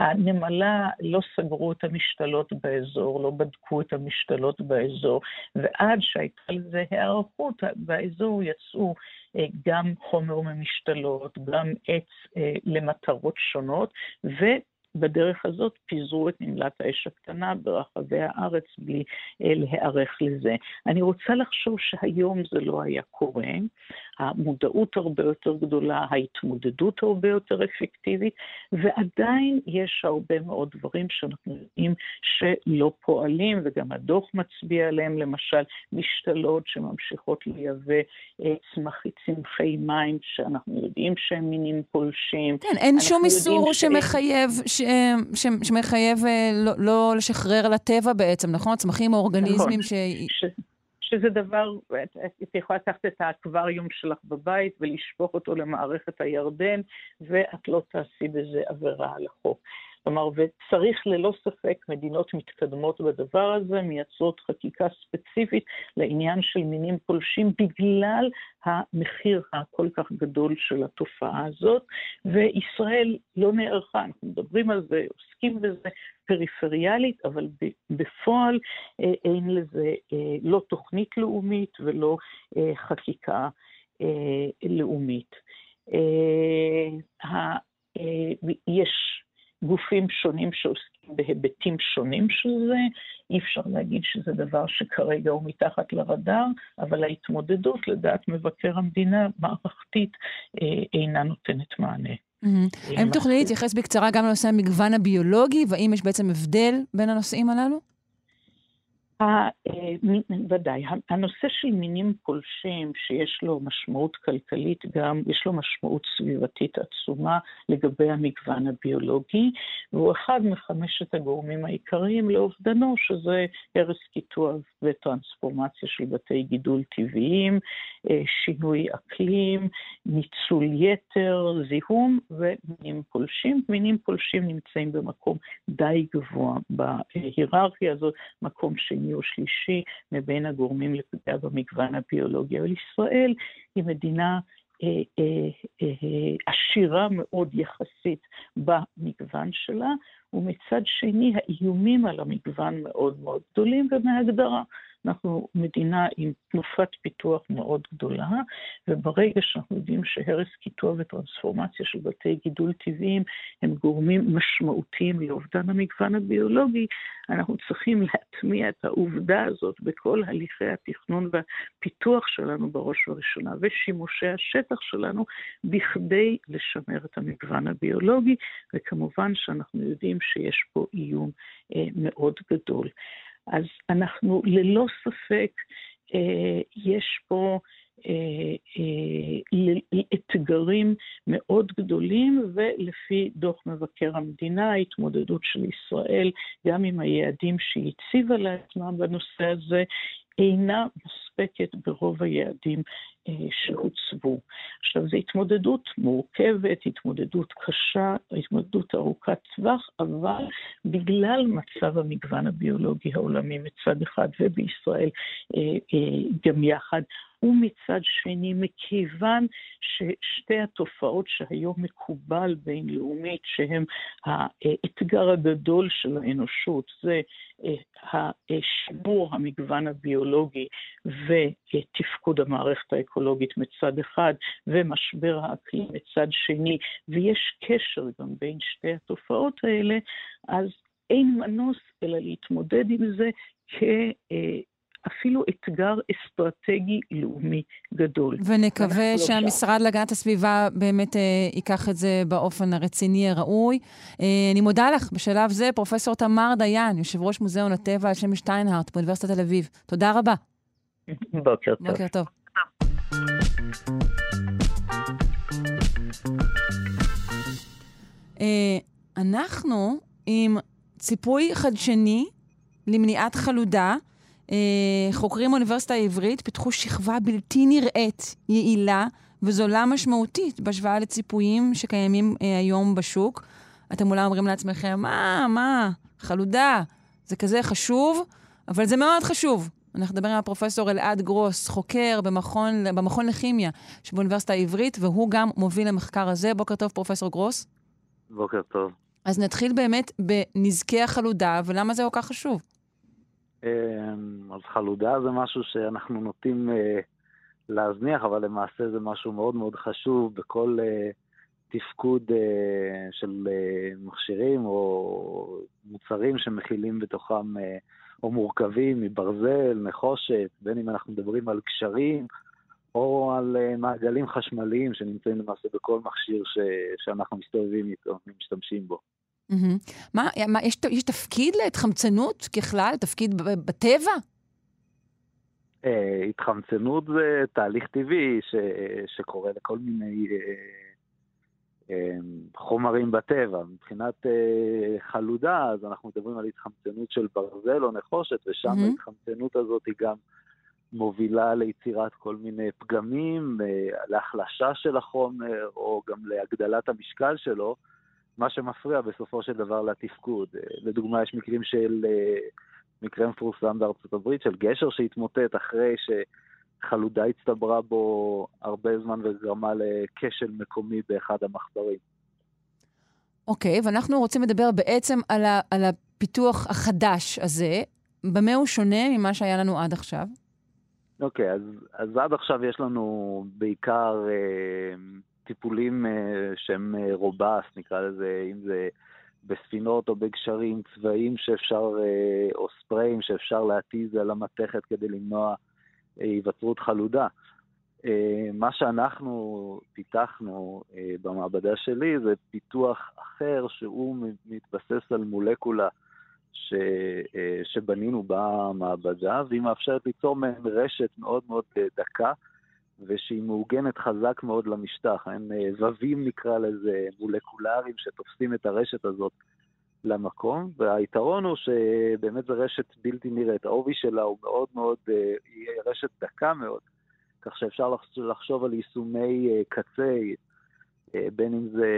הנמלה לא סגרו את המשתלות באזור, לא בדקו את המשתלות באזור, ועד שהייתה לזה היערכות, באזור יצאו אה, גם חומר ממשתלות, גם עץ אה, למטרות שונות, ו... בדרך הזאת פיזרו את נמלת האש הקטנה ברחבי הארץ בלי אה, להיערך לזה. אני רוצה לחשוב שהיום זה לא היה קורה, המודעות הרבה יותר גדולה, ההתמודדות הרבה יותר אפקטיבית, ועדיין יש הרבה מאוד דברים שאנחנו יודעים שלא פועלים, וגם הדוח מצביע עליהם, למשל משתלות שממשיכות לייבא אה, צמחי, צמחי מים, שאנחנו יודעים שהם מינים פולשים. כן, אין שום איסור שמחייב, ש... ש... שמחייב אה, לא, לא לשחרר לטבע בעצם, נכון? צמחים או אורגניזמים נכון. ש... ש... שזה דבר, את, את יכולה לקחת את האקווריום שלך בבית ולשפוך אותו למערכת הירדן, ואת לא תעשי בזה עבירה על החוק. כלומר, וצריך ללא ספק, מדינות מתקדמות בדבר הזה, מייצרות חקיקה ספציפית לעניין של מינים פולשים בגלל המחיר הכל כך גדול של התופעה הזאת, וישראל לא נערכה, אנחנו מדברים על זה, עוסקים בזה פריפריאלית, אבל בפועל אה, אין לזה אה, לא תוכנית לאומית ולא אה, חקיקה לאומית. יש גופים שונים שעוסקים בהיבטים שונים של זה. אי אפשר להגיד שזה דבר שכרגע הוא מתחת לרדאר, אבל ההתמודדות, לדעת מבקר המדינה, מערכתית, אה, אינה נותנת מענה. Mm-hmm. האם תוכלי להתייחס בקצרה גם לנושא המגוון הביולוגי, והאם יש בעצם הבדל בין הנושאים הללו? אה, ודאי. הנושא של מינים פולשים, שיש לו משמעות כלכלית גם, יש לו משמעות סביבתית עצומה לגבי המגוון הביולוגי, והוא אחד מחמשת הגורמים העיקריים לאובדנו, שזה הרס קיטוע וטרנספורמציה של בתי גידול טבעיים, אה, שינוי אקלים, ניצול יתר, זיהום ומינים פולשים. מינים פולשים נמצאים במקום די גבוה בהיררכיה הזאת, מקום שני או שלישי מבין הגורמים לפגיעה במגוון הביולוגי. אבל ישראל היא מדינה אה, אה, אה, עשירה מאוד יחסית במגוון שלה, ומצד שני האיומים על המגוון מאוד מאוד גדולים, ומהגדרה אנחנו מדינה עם תנופת פיתוח מאוד גדולה, וברגע שאנחנו יודעים שהרס קיטוע וטרנספורמציה של בתי גידול טבעיים הם גורמים משמעותיים לאובדן המגוון הביולוגי, אנחנו צריכים להטמיע את העובדה הזאת בכל הליכי התכנון והפיתוח שלנו בראש ובראשונה, ושימושי השטח שלנו, בכדי לשמר את המגוון הביולוגי, וכמובן שאנחנו יודעים שיש פה איום אה, מאוד גדול. אז אנחנו ללא ספק, אה, יש פה אה, אה, אתגרים מאוד גדולים, ולפי דוח מבקר המדינה, ההתמודדות של ישראל, גם עם היעדים שהיא הציבה לעצמה בנושא הזה, אינה מספקת ברוב היעדים אה, שהוצבו. עכשיו, זו התמודדות מורכבת, התמודדות קשה, התמודדות ארוכת טווח, אבל בגלל מצב המגוון הביולוגי העולמי מצד אחד ובישראל אה, אה, גם יחד, ומצד שני, מכיוון ששתי התופעות שהיום מקובל בינלאומית, שהן האתגר הגדול של האנושות, זה השימור המגוון הביולוגי ותפקוד המערכת האקולוגית מצד אחד, ומשבר האקלים מצד שני, ויש קשר גם בין שתי התופעות האלה, אז אין מנוס אלא להתמודד עם זה כ... אפילו אתגר אסטרטגי לאומי גדול. ונקווה לא שהמשרד להגנת הסביבה באמת אה, ייקח את זה באופן הרציני הראוי. אה, אני מודה לך בשלב זה, פרופ' תמר דיין, יושב ראש מוזיאון הטבע על שם שטיינהארט באוניברסיטת תל אביב. תודה רבה. בוקר טוב. בוקר טוב. אה, אנחנו עם ציפוי חדשני למניעת חלודה. אה, חוקרים באוניברסיטה העברית פיתחו שכבה בלתי נראית, יעילה וזולה משמעותית בהשוואה לציפויים שקיימים אה, היום בשוק. אתם אולי אומרים לעצמכם, מה, מה, חלודה, זה כזה חשוב, אבל זה מאוד חשוב. אנחנו נדבר עם הפרופסור אלעד גרוס, חוקר במכון, במכון לכימיה שבאוניברסיטה העברית, והוא גם מוביל למחקר הזה. בוקר טוב, פרופסור גרוס. בוקר טוב. אז נתחיל באמת בנזקי החלודה, ולמה זה כל כך חשוב. אמ, אז חלודה זה משהו שאנחנו נוטים אה, להזניח, אבל למעשה זה משהו מאוד מאוד חשוב בכל אה, תפקוד אה, של מכשירים או מוצרים שמכילים בתוכם או מורכבים מברזל, נחושת, בין אם אנחנו מדברים על קשרים או על מעגלים חשמליים שנמצאים למעשה בכל מכשיר ש, שאנחנו מסתובבים איתו ומשתמשים בו. Mm-hmm. מה, מה יש, יש תפקיד להתחמצנות ככלל? תפקיד בטבע? Uh, התחמצנות זה תהליך טבעי ש, שקורה לכל מיני uh, uh, חומרים בטבע. מבחינת uh, חלודה, אז אנחנו מדברים על התחמצנות של ברזל או נחושת, ושם mm-hmm. ההתחמצנות הזאת היא גם מובילה ליצירת כל מיני פגמים, uh, להחלשה של החומר, או גם להגדלת המשקל שלו. מה שמפריע בסופו של דבר לתפקוד. אה, לדוגמה, יש מקרים של, אה, מקרה מפורסם בארצות הברית של גשר שהתמוטט אחרי שחלודה הצטברה בו הרבה זמן וגרמה לכשל מקומי באחד המחברים. אוקיי, okay, ואנחנו רוצים לדבר בעצם על, ה, על הפיתוח החדש הזה. במה הוא שונה ממה שהיה לנו עד עכשיו? אוקיי, okay, אז, אז עד עכשיו יש לנו בעיקר... אה, טיפולים אה, שהם אה, רובס, נקרא לזה, אם זה בספינות או בגשרים צבאיים שאפשר, אה, או ספריים שאפשר להתיז על המתכת כדי למנוע היווצרות חלודה. מה שאנחנו פיתחנו במעבדה שלי זה פיתוח אחר שהוא מתבסס על מולקולה ש, שבנינו במעבדה, והיא מאפשרת ליצור מהם רשת מאוד מאוד דקה, ושהיא מעוגנת חזק מאוד למשטח. הם ווים, נקרא לזה, מולקולריים, שתופסים את הרשת הזאת למקום, והיתרון הוא שבאמת זו רשת בלתי נראית. העובי שלה הוא מאוד מאוד, היא רשת דקה מאוד, כך שאפשר לחשוב על יישומי קצה, בין אם זה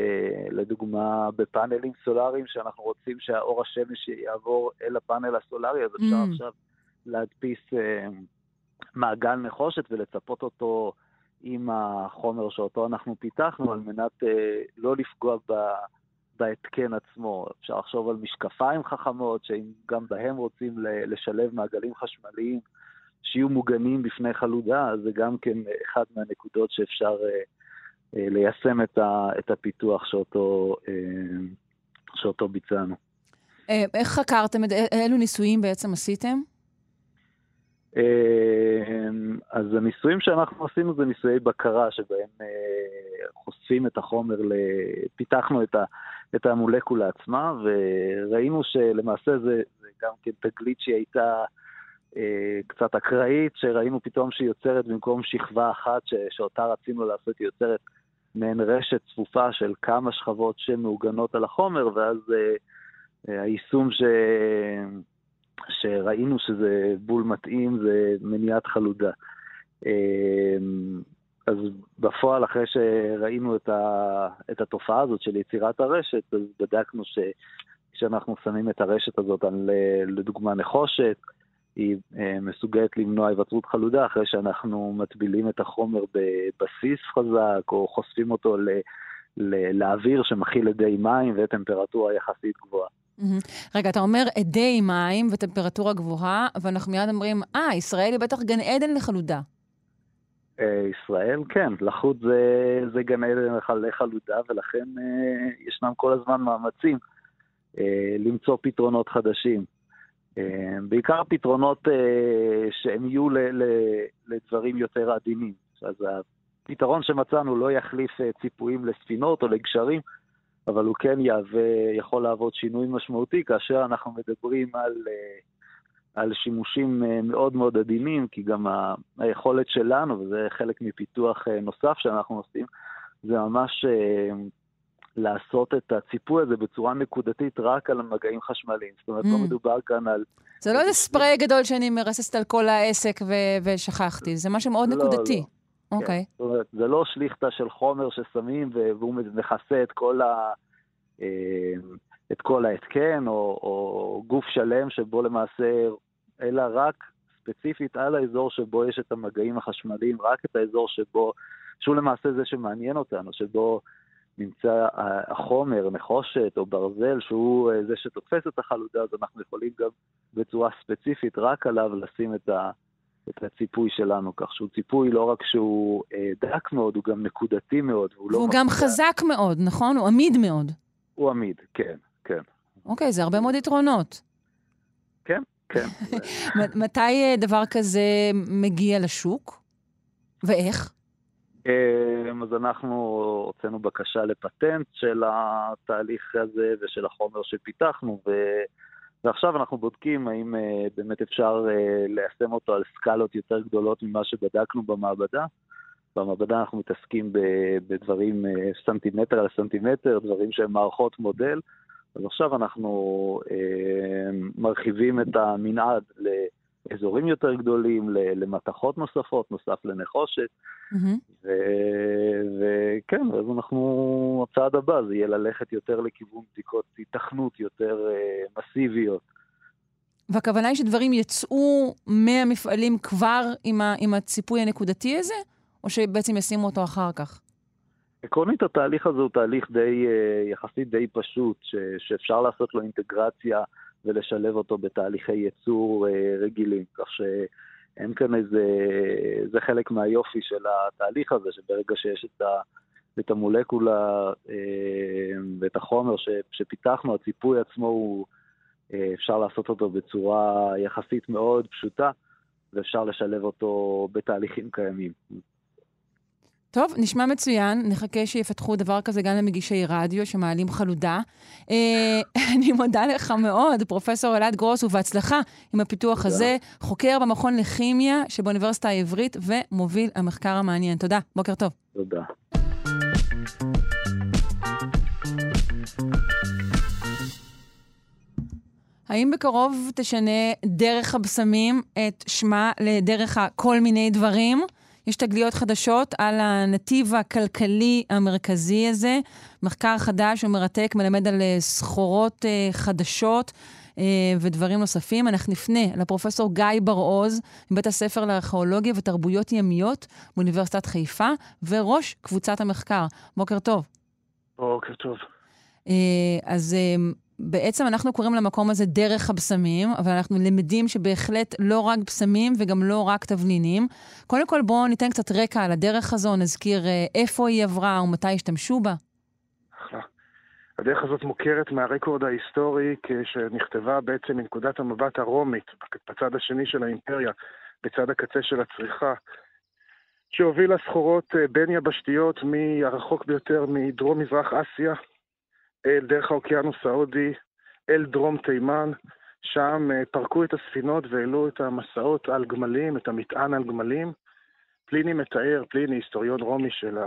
לדוגמה בפאנלים סולאריים, שאנחנו רוצים שהאור השמש יעבור אל הפאנל הסולארי, אז אפשר mm. עכשיו להדפיס מעגל נחושת ולצפות אותו עם החומר שאותו אנחנו פיתחנו, על מנת לא לפגוע ב... בהתקן עצמו. אפשר לחשוב על משקפיים חכמות, שאם גם בהם רוצים לשלב מעגלים חשמליים שיהיו מוגנים בפני חלודה, אז זה גם כן אחד מהנקודות שאפשר אה, אה, ליישם את, ה, את הפיתוח שאותו, אה, שאותו ביצענו. אה, איך חקרתם, אילו ניסויים בעצם עשיתם? אמ, אז הניסויים שאנחנו עשינו זה ניסויי בקרה, שבהם אה, חושפים את החומר, פיתחנו את, ה, את המולקולה עצמה, וראינו שלמעשה זה, זה גם כן תגלית שהיא הייתה אה, קצת אקראית, שראינו פתאום שהיא יוצרת במקום שכבה אחת ש, שאותה רצינו לעשות, היא יוצרת מעין רשת צפופה של כמה שכבות שמעוגנות על החומר, ואז אה, היישום ש... שראינו שזה בול מתאים זה מניעת חלודה. אמ, אז בפועל, אחרי שראינו את, ה, את התופעה הזאת של יצירת הרשת, אז בדקנו שכשאנחנו שמים את הרשת הזאת על, לדוגמה, נחושת, היא אה, מסוגלת למנוע היווצרות חלודה אחרי שאנחנו מטבילים את החומר בבסיס חזק, או חושפים אותו ל, ל, לאוויר שמכיל אדי מים וטמפרטורה יחסית גבוהה. רגע, אתה אומר אדי מים וטמפרטורה גבוהה, ואנחנו מיד אומרים, אה, ישראל היא בטח גן עדן לחלודה. אה, ישראל, כן, לחות זה, זה גן עדן לחלודה, ולכן אה, ישנם כל הזמן מאמצים אה, למצוא פתרונות חדשים. אה, בעיקר פתרונות אה, שהם יהיו ל, ל, לדברים יותר עדינים. אז הפתרון שמצאנו לא יחליף אה, ציפויים לספינות או לגשרים, אבל הוא כן יהווה, יכול להוות שינוי משמעותי כאשר אנחנו מדברים על, אה, על שימושים אה, מאוד מאוד עדינים, כי גם היכולת שלנו, וזה חלק מפיתוח אה, נוסף שאנחנו עושים, זה ממש לעשות את הציפוי הזה בצורה נקודתית רק על מגעים חשמליים. זאת אומרת, לא mm. לא מדובר כאן על... זה לא איזה ספרי גדול שאני מרססת על כל העסק ו- ושכחתי, זה משהו מאוד לא, נקודתי. לא. אוקיי. Okay. כן. זאת אומרת, זה לא שליכטה של חומר ששמים והוא מכסה את כל, ה, אה, את כל ההתקן, או, או גוף שלם שבו למעשה, אלא רק ספציפית על האזור שבו יש את המגעים החשמליים, רק את האזור שבו, שהוא למעשה זה שמעניין אותנו, שבו נמצא החומר, נחושת או ברזל, שהוא אה, זה שתופס את החלודה, אז אנחנו יכולים גם בצורה ספציפית רק עליו לשים את ה... את הציפוי שלנו, כך שהוא ציפוי לא רק שהוא אה, דק מאוד, הוא גם נקודתי מאוד. והוא לא גם חזק מאוד, נכון? הוא עמיד מאוד. הוא עמיד, כן, כן. אוקיי, זה הרבה מאוד יתרונות. כן, כן. מתי אה, דבר כזה מגיע לשוק? ואיך? אה, אז אנחנו הוצאנו בקשה לפטנט של התהליך הזה ושל החומר שפיתחנו, ו... ועכשיו אנחנו בודקים האם uh, באמת אפשר uh, ליישם אותו על סקלות יותר גדולות ממה שבדקנו במעבדה. במעבדה אנחנו מתעסקים בדברים uh, סנטימטר על סנטימטר, דברים שהם מערכות מודל. אז עכשיו אנחנו מרחיבים את המנעד לאזורים יותר גדולים, למתכות נוספות, נוסף לנחושת. Mm-hmm. וכן, אז אנחנו, הצעד הבא זה יהיה ללכת יותר לכיוון בדיקות היתכנות יותר uh, מסיביות. והכוונה היא שדברים יצאו מהמפעלים כבר עם, ה, עם הציפוי הנקודתי הזה, או שבעצם ישימו אותו אחר כך? עקרונית התהליך הזה הוא תהליך די, uh, יחסית די פשוט, ש, שאפשר לעשות לו אינטגרציה ולשלב אותו בתהליכי ייצור uh, רגילים, כך ש... אין כאן איזה, זה חלק מהיופי של התהליך הזה, שברגע שיש את, ה, את המולקולה אה, ואת החומר ש, שפיתחנו, הציפוי עצמו הוא, אה, אפשר לעשות אותו בצורה יחסית מאוד פשוטה, ואפשר לשלב אותו בתהליכים קיימים. טוב, נשמע מצוין. נחכה שיפתחו דבר כזה גם למגישי רדיו שמעלים חלודה. אה, אני מודה לך מאוד, פרופ' אלעד גרוס, ובהצלחה עם הפיתוח. הזה. חוקר במכון לכימיה שבאוניברסיטה העברית ומוביל המחקר המעניין. תודה, בוקר טוב. תודה. האם בקרוב תשנה דרך הבשמים את שמה לדרך הכל מיני דברים? יש תגליות חדשות על הנתיב הכלכלי המרכזי הזה. מחקר חדש ומרתק מלמד על אה, סחורות uh, חדשות uh, ודברים נוספים. אנחנו נפנה לפרופסור גיא בר-עוז מבית הספר לארכיאולוגיה ותרבויות ימיות באוניברסיטת חיפה, וראש קבוצת המחקר. בוקר טוב. בוקר טוב. אז בעצם אנחנו קוראים למקום הזה דרך הבשמים, אבל אנחנו למדים שבהחלט לא רק בשמים וגם לא רק תבלינים. קודם כל בואו ניתן קצת רקע על הדרך הזו, נזכיר אה, איפה היא עברה ומתי השתמשו בה. הדרך הזאת מוכרת מהרקורד ההיסטורי כשנכתבה בעצם מנקודת המבט הרומית, בצד השני של האימפריה, בצד הקצה של הצריכה, שהובילה סחורות אה, בין יבשתיות מהרחוק ביותר מדרום-מזרח אסיה, אל דרך האוקיינוס ההודי, אל דרום תימן, שם אה, פרקו את הספינות והעלו את המסעות על גמלים, את המטען על גמלים. פליני מתאר, פליני, היסטוריון רומי של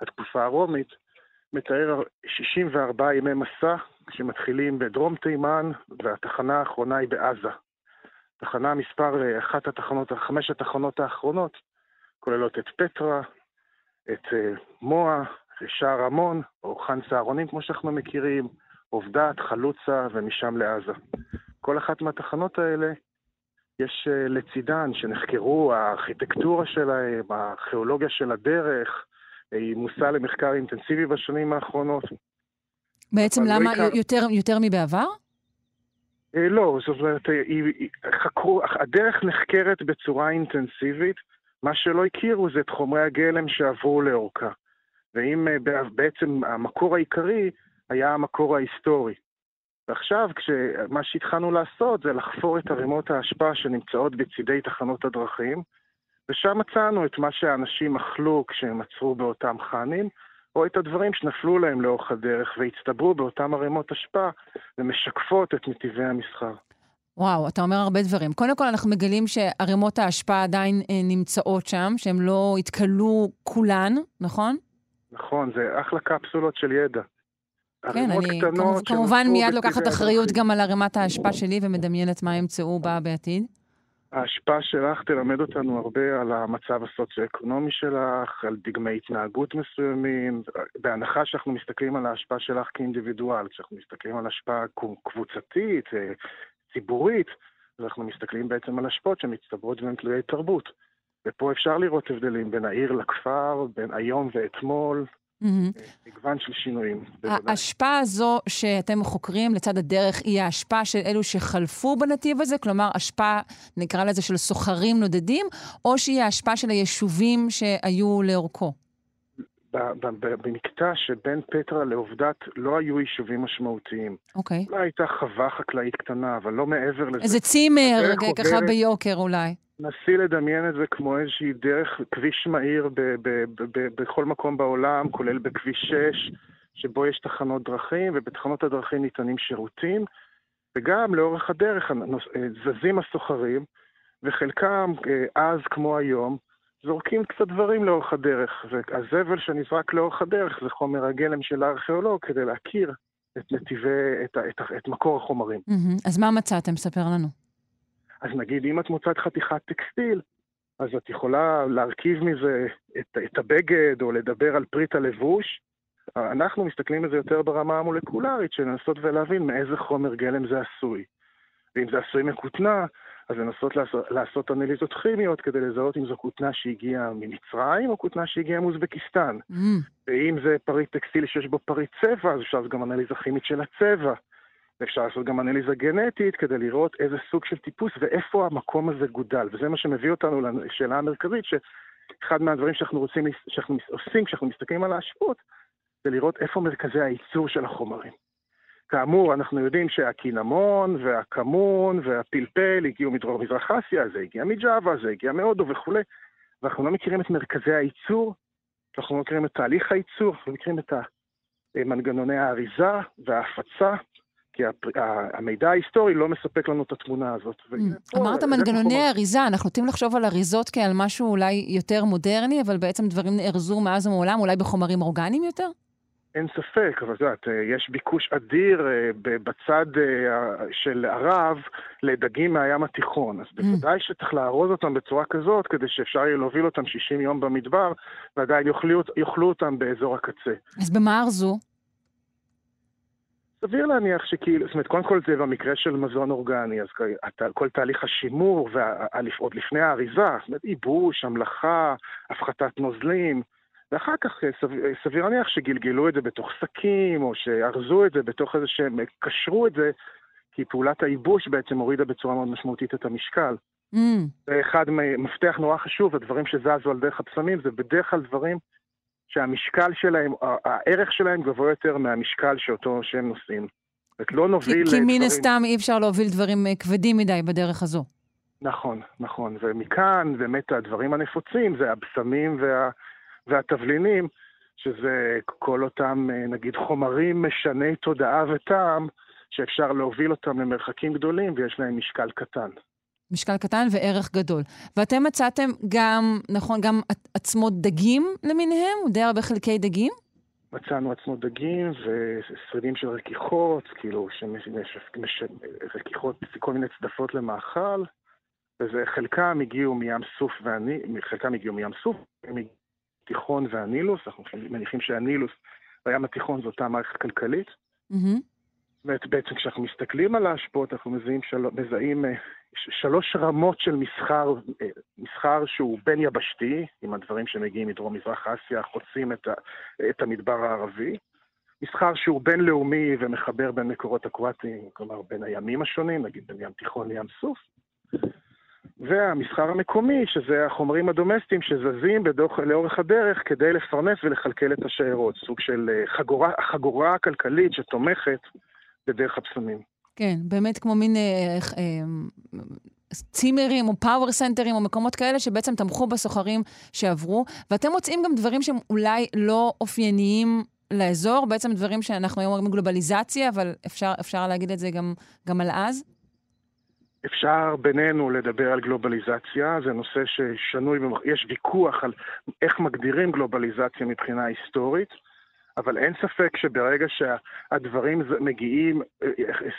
התקופה הרומית, מתאר 64 ימי מסע שמתחילים בדרום תימן והתחנה האחרונה היא בעזה. תחנה מספר אה, אחת התחנות, חמש התחנות האחרונות כוללות את פטרה, את אה, מואה, שער המון, או חאן סהרונים כמו שאנחנו מכירים, עובדת, חלוצה ומשם לעזה. כל אחת מהתחנות האלה, יש אה, לצידן שנחקרו, הארכיטקטורה שלהם, הארכיאולוגיה של הדרך, היא מושא למחקר אינטנסיבי בשנים האחרונות. בעצם לא למה? לא יותר, יותר מבעבר? אה, לא, זאת אומרת, חקרו, הדרך נחקרת בצורה אינטנסיבית. מה שלא הכירו זה את חומרי הגלם שעברו לאורכה. ואם אה, בעצם המקור העיקרי היה המקור ההיסטורי. ועכשיו, מה שהתחלנו לעשות זה לחפור את ערימות האשפה שנמצאות בצידי תחנות הדרכים, ושם מצאנו את מה שהאנשים אכלו כשהם עצרו באותם חאנים, או את הדברים שנפלו להם לאורך הדרך והצטברו באותם ערימות אשפה ומשקפות את נתיבי המסחר. וואו, אתה אומר הרבה דברים. קודם כל, אנחנו מגלים שערימות האשפה עדיין אה, נמצאות שם, שהן לא התכלו כולן, נכון? נכון, זה אחלה קפסולות של ידע. כן, אני כמובן מיד לוקחת אחריות גם על ערימת האשפה שלי ומדמיינת מה ימצאו בה בעתיד. ההשפעה שלך תלמד אותנו הרבה על המצב הסוציו-אקונומי שלך, על דגמי התנהגות מסוימים, בהנחה שאנחנו מסתכלים על ההשפעה שלך כאינדיבידואל, כשאנחנו מסתכלים על השפעה קבוצתית, אה, ציבורית, אז אנחנו מסתכלים בעצם על השפעות שמצטברות והן תלויי תרבות. ופה אפשר לראות הבדלים בין העיר לכפר, בין היום ואתמול, מגוון של שינויים. ההשפעה הזו שאתם חוקרים לצד הדרך היא ההשפעה של אלו שחלפו בנתיב הזה? כלומר, השפעה, נקרא לזה, של סוחרים נודדים, או שהיא ההשפעה של היישובים שהיו לאורכו? במקטע שבין פטרה לעובדת לא היו יישובים משמעותיים. אוקיי. אולי הייתה חווה חחקלאית קטנה, אבל לא מעבר לזה. איזה צימר, ככה ביוקר אולי. נסי לדמיין את זה כמו איזושהי דרך, כביש מהיר ב- ב- ב- בכל מקום בעולם, כולל בכביש 6, שבו יש תחנות דרכים, ובתחנות הדרכים ניתנים שירותים, וגם לאורך הדרך זזים הסוחרים, וחלקם, אה, אז כמו היום, זורקים קצת דברים לאורך הדרך, והזבל שנזרק לאורך הדרך זה חומר הגלם של הארכיאולוג כדי להכיר את נתיבי, את, את, את, מקור החומרים. Mm-hmm. אז מה מצאתם? ספר לנו. אז נגיד, אם את מוצאת חתיכת טקסטיל, אז את יכולה להרכיב מזה את, את הבגד או לדבר על פריט הלבוש. אנחנו מסתכלים על זה יותר ברמה המולקולרית, של לנסות ולהבין מאיזה חומר גלם זה עשוי. ואם זה עשוי מכותנה, אז לנסות לעשות, לעשות אנליזות כימיות כדי לזהות אם זו כותנה שהגיעה ממצרים או כותנה שהגיעה מאוזבקיסטן. Mm. ואם זה פריט טקסטיל שיש בו פריט צבע, אז אפשר לעשות גם אנליזה כימית של הצבע. ואפשר לעשות גם אנליזה גנטית כדי לראות איזה סוג של טיפוס ואיפה המקום הזה גודל. וזה מה שמביא אותנו לשאלה המרכזית, שאחד מהדברים שאנחנו, רוצים, שאנחנו עושים כשאנחנו מסתכלים על ההשפעות, זה לראות איפה מרכזי הייצור של החומרים. כאמור, אנחנו יודעים שהקינמון והכמון והפלפל הגיעו מדרום מזרח אסיה, זה הגיע מג'אווה, זה הגיע מהודו וכולי, ואנחנו לא מכירים את מרכזי הייצור, אנחנו לא מכירים את תהליך הייצור, אנחנו לא מכירים את מנגנוני האריזה וההפצה, כי המידע ההיסטורי לא מספק לנו את התמונה הזאת. Mm. אמרת מנגנוני אריזה, אנחנו נוטים לחשוב על אריזות כעל משהו אולי יותר מודרני, אבל בעצם דברים נארזו מאז ומעולם, אולי בחומרים אורגניים יותר? אין ספק, אבל את יודעת, יש ביקוש אדיר אה, בצד אה, של ערב לדגים מהים התיכון. אז mm. בוודאי שצריך לארוז אותם בצורה כזאת, כדי שאפשר יהיה להוביל אותם 60 יום במדבר, ועדיין יאכלו, יאכלו אותם באזור הקצה. אז במה ארזו? סביר להניח שכאילו, זאת אומרת, קודם כל זה במקרה של מזון אורגני, אז כל תהליך השימור, ועוד לפני האריזה, זאת אומרת, ייבוש, המלאכה, הפחתת נוזלים, ואחר כך אה, סביר, אה, סביר להניח שגלגלו את זה בתוך שקים, או שארזו את זה בתוך איזה שהם קשרו את זה, כי פעולת הייבוש בעצם הורידה בצורה מאוד משמעותית את המשקל. Mm. זה אחד מפתח נורא חשוב, הדברים שזזו על דרך הפסמים, זה בדרך כלל דברים שהמשקל שלהם, הערך שלהם גבוה יותר מהמשקל שאותו שהם נושאים. זאת לא נוביל... כי, כי מן הסתם אי אפשר להוביל דברים אה, כבדים מדי בדרך הזו. נכון, נכון. ומכאן באמת הדברים הנפוצים זה הבשמים וה, והתבלינים, שזה כל אותם, אה, נגיד, חומרים משני תודעה וטעם, שאפשר להוביל אותם למרחקים גדולים ויש להם משקל קטן. משקל קטן וערך גדול. ואתם מצאתם גם, נכון, גם עצמות דגים למיניהם? די הרבה חלקי דגים? מצאנו עצמות דגים ושרידים של רכיחות, כאילו, רכיחות, כל מיני צדפות למאכל, וחלקם הגיעו מים סוף ואני, חלקם הגיעו מים סוף, תיכון והנילוס, אנחנו מניחים שהנילוס והים התיכון זו אותה מערכת כלכלית. Mm-hmm. בעצם כשאנחנו מסתכלים על ההשפעות, אנחנו מזהים, של... מזהים אה, שלוש רמות של מסחר, אה, מסחר שהוא בין יבשתי, עם הדברים שמגיעים מדרום-מזרח אסיה, חוצים את, ה... את המדבר הערבי. מסחר שהוא בינלאומי ומחבר בין מקורות אקוואטיים, כלומר בין הימים השונים, נגיד בין ים תיכון לים סוף. והמסחר המקומי, שזה החומרים הדומסטיים שזזים בדוח, לאורך הדרך כדי לפרנס ולכלכל את השיירות. סוג של אה, חגורה, החגורה הכלכלית שתומכת בדרך הבשמים. כן, באמת כמו מין אה, אה, צימרים או פאוור סנטרים או מקומות כאלה שבעצם תמכו בסוחרים שעברו, ואתם מוצאים גם דברים שהם אולי לא אופייניים לאזור, בעצם דברים שאנחנו היום אומרים גלובליזציה, אבל אפשר, אפשר להגיד את זה גם, גם על אז? אפשר בינינו לדבר על גלובליזציה, זה נושא ששנוי, יש ויכוח על איך מגדירים גלובליזציה מבחינה היסטורית. אבל אין ספק שברגע שהדברים מגיעים,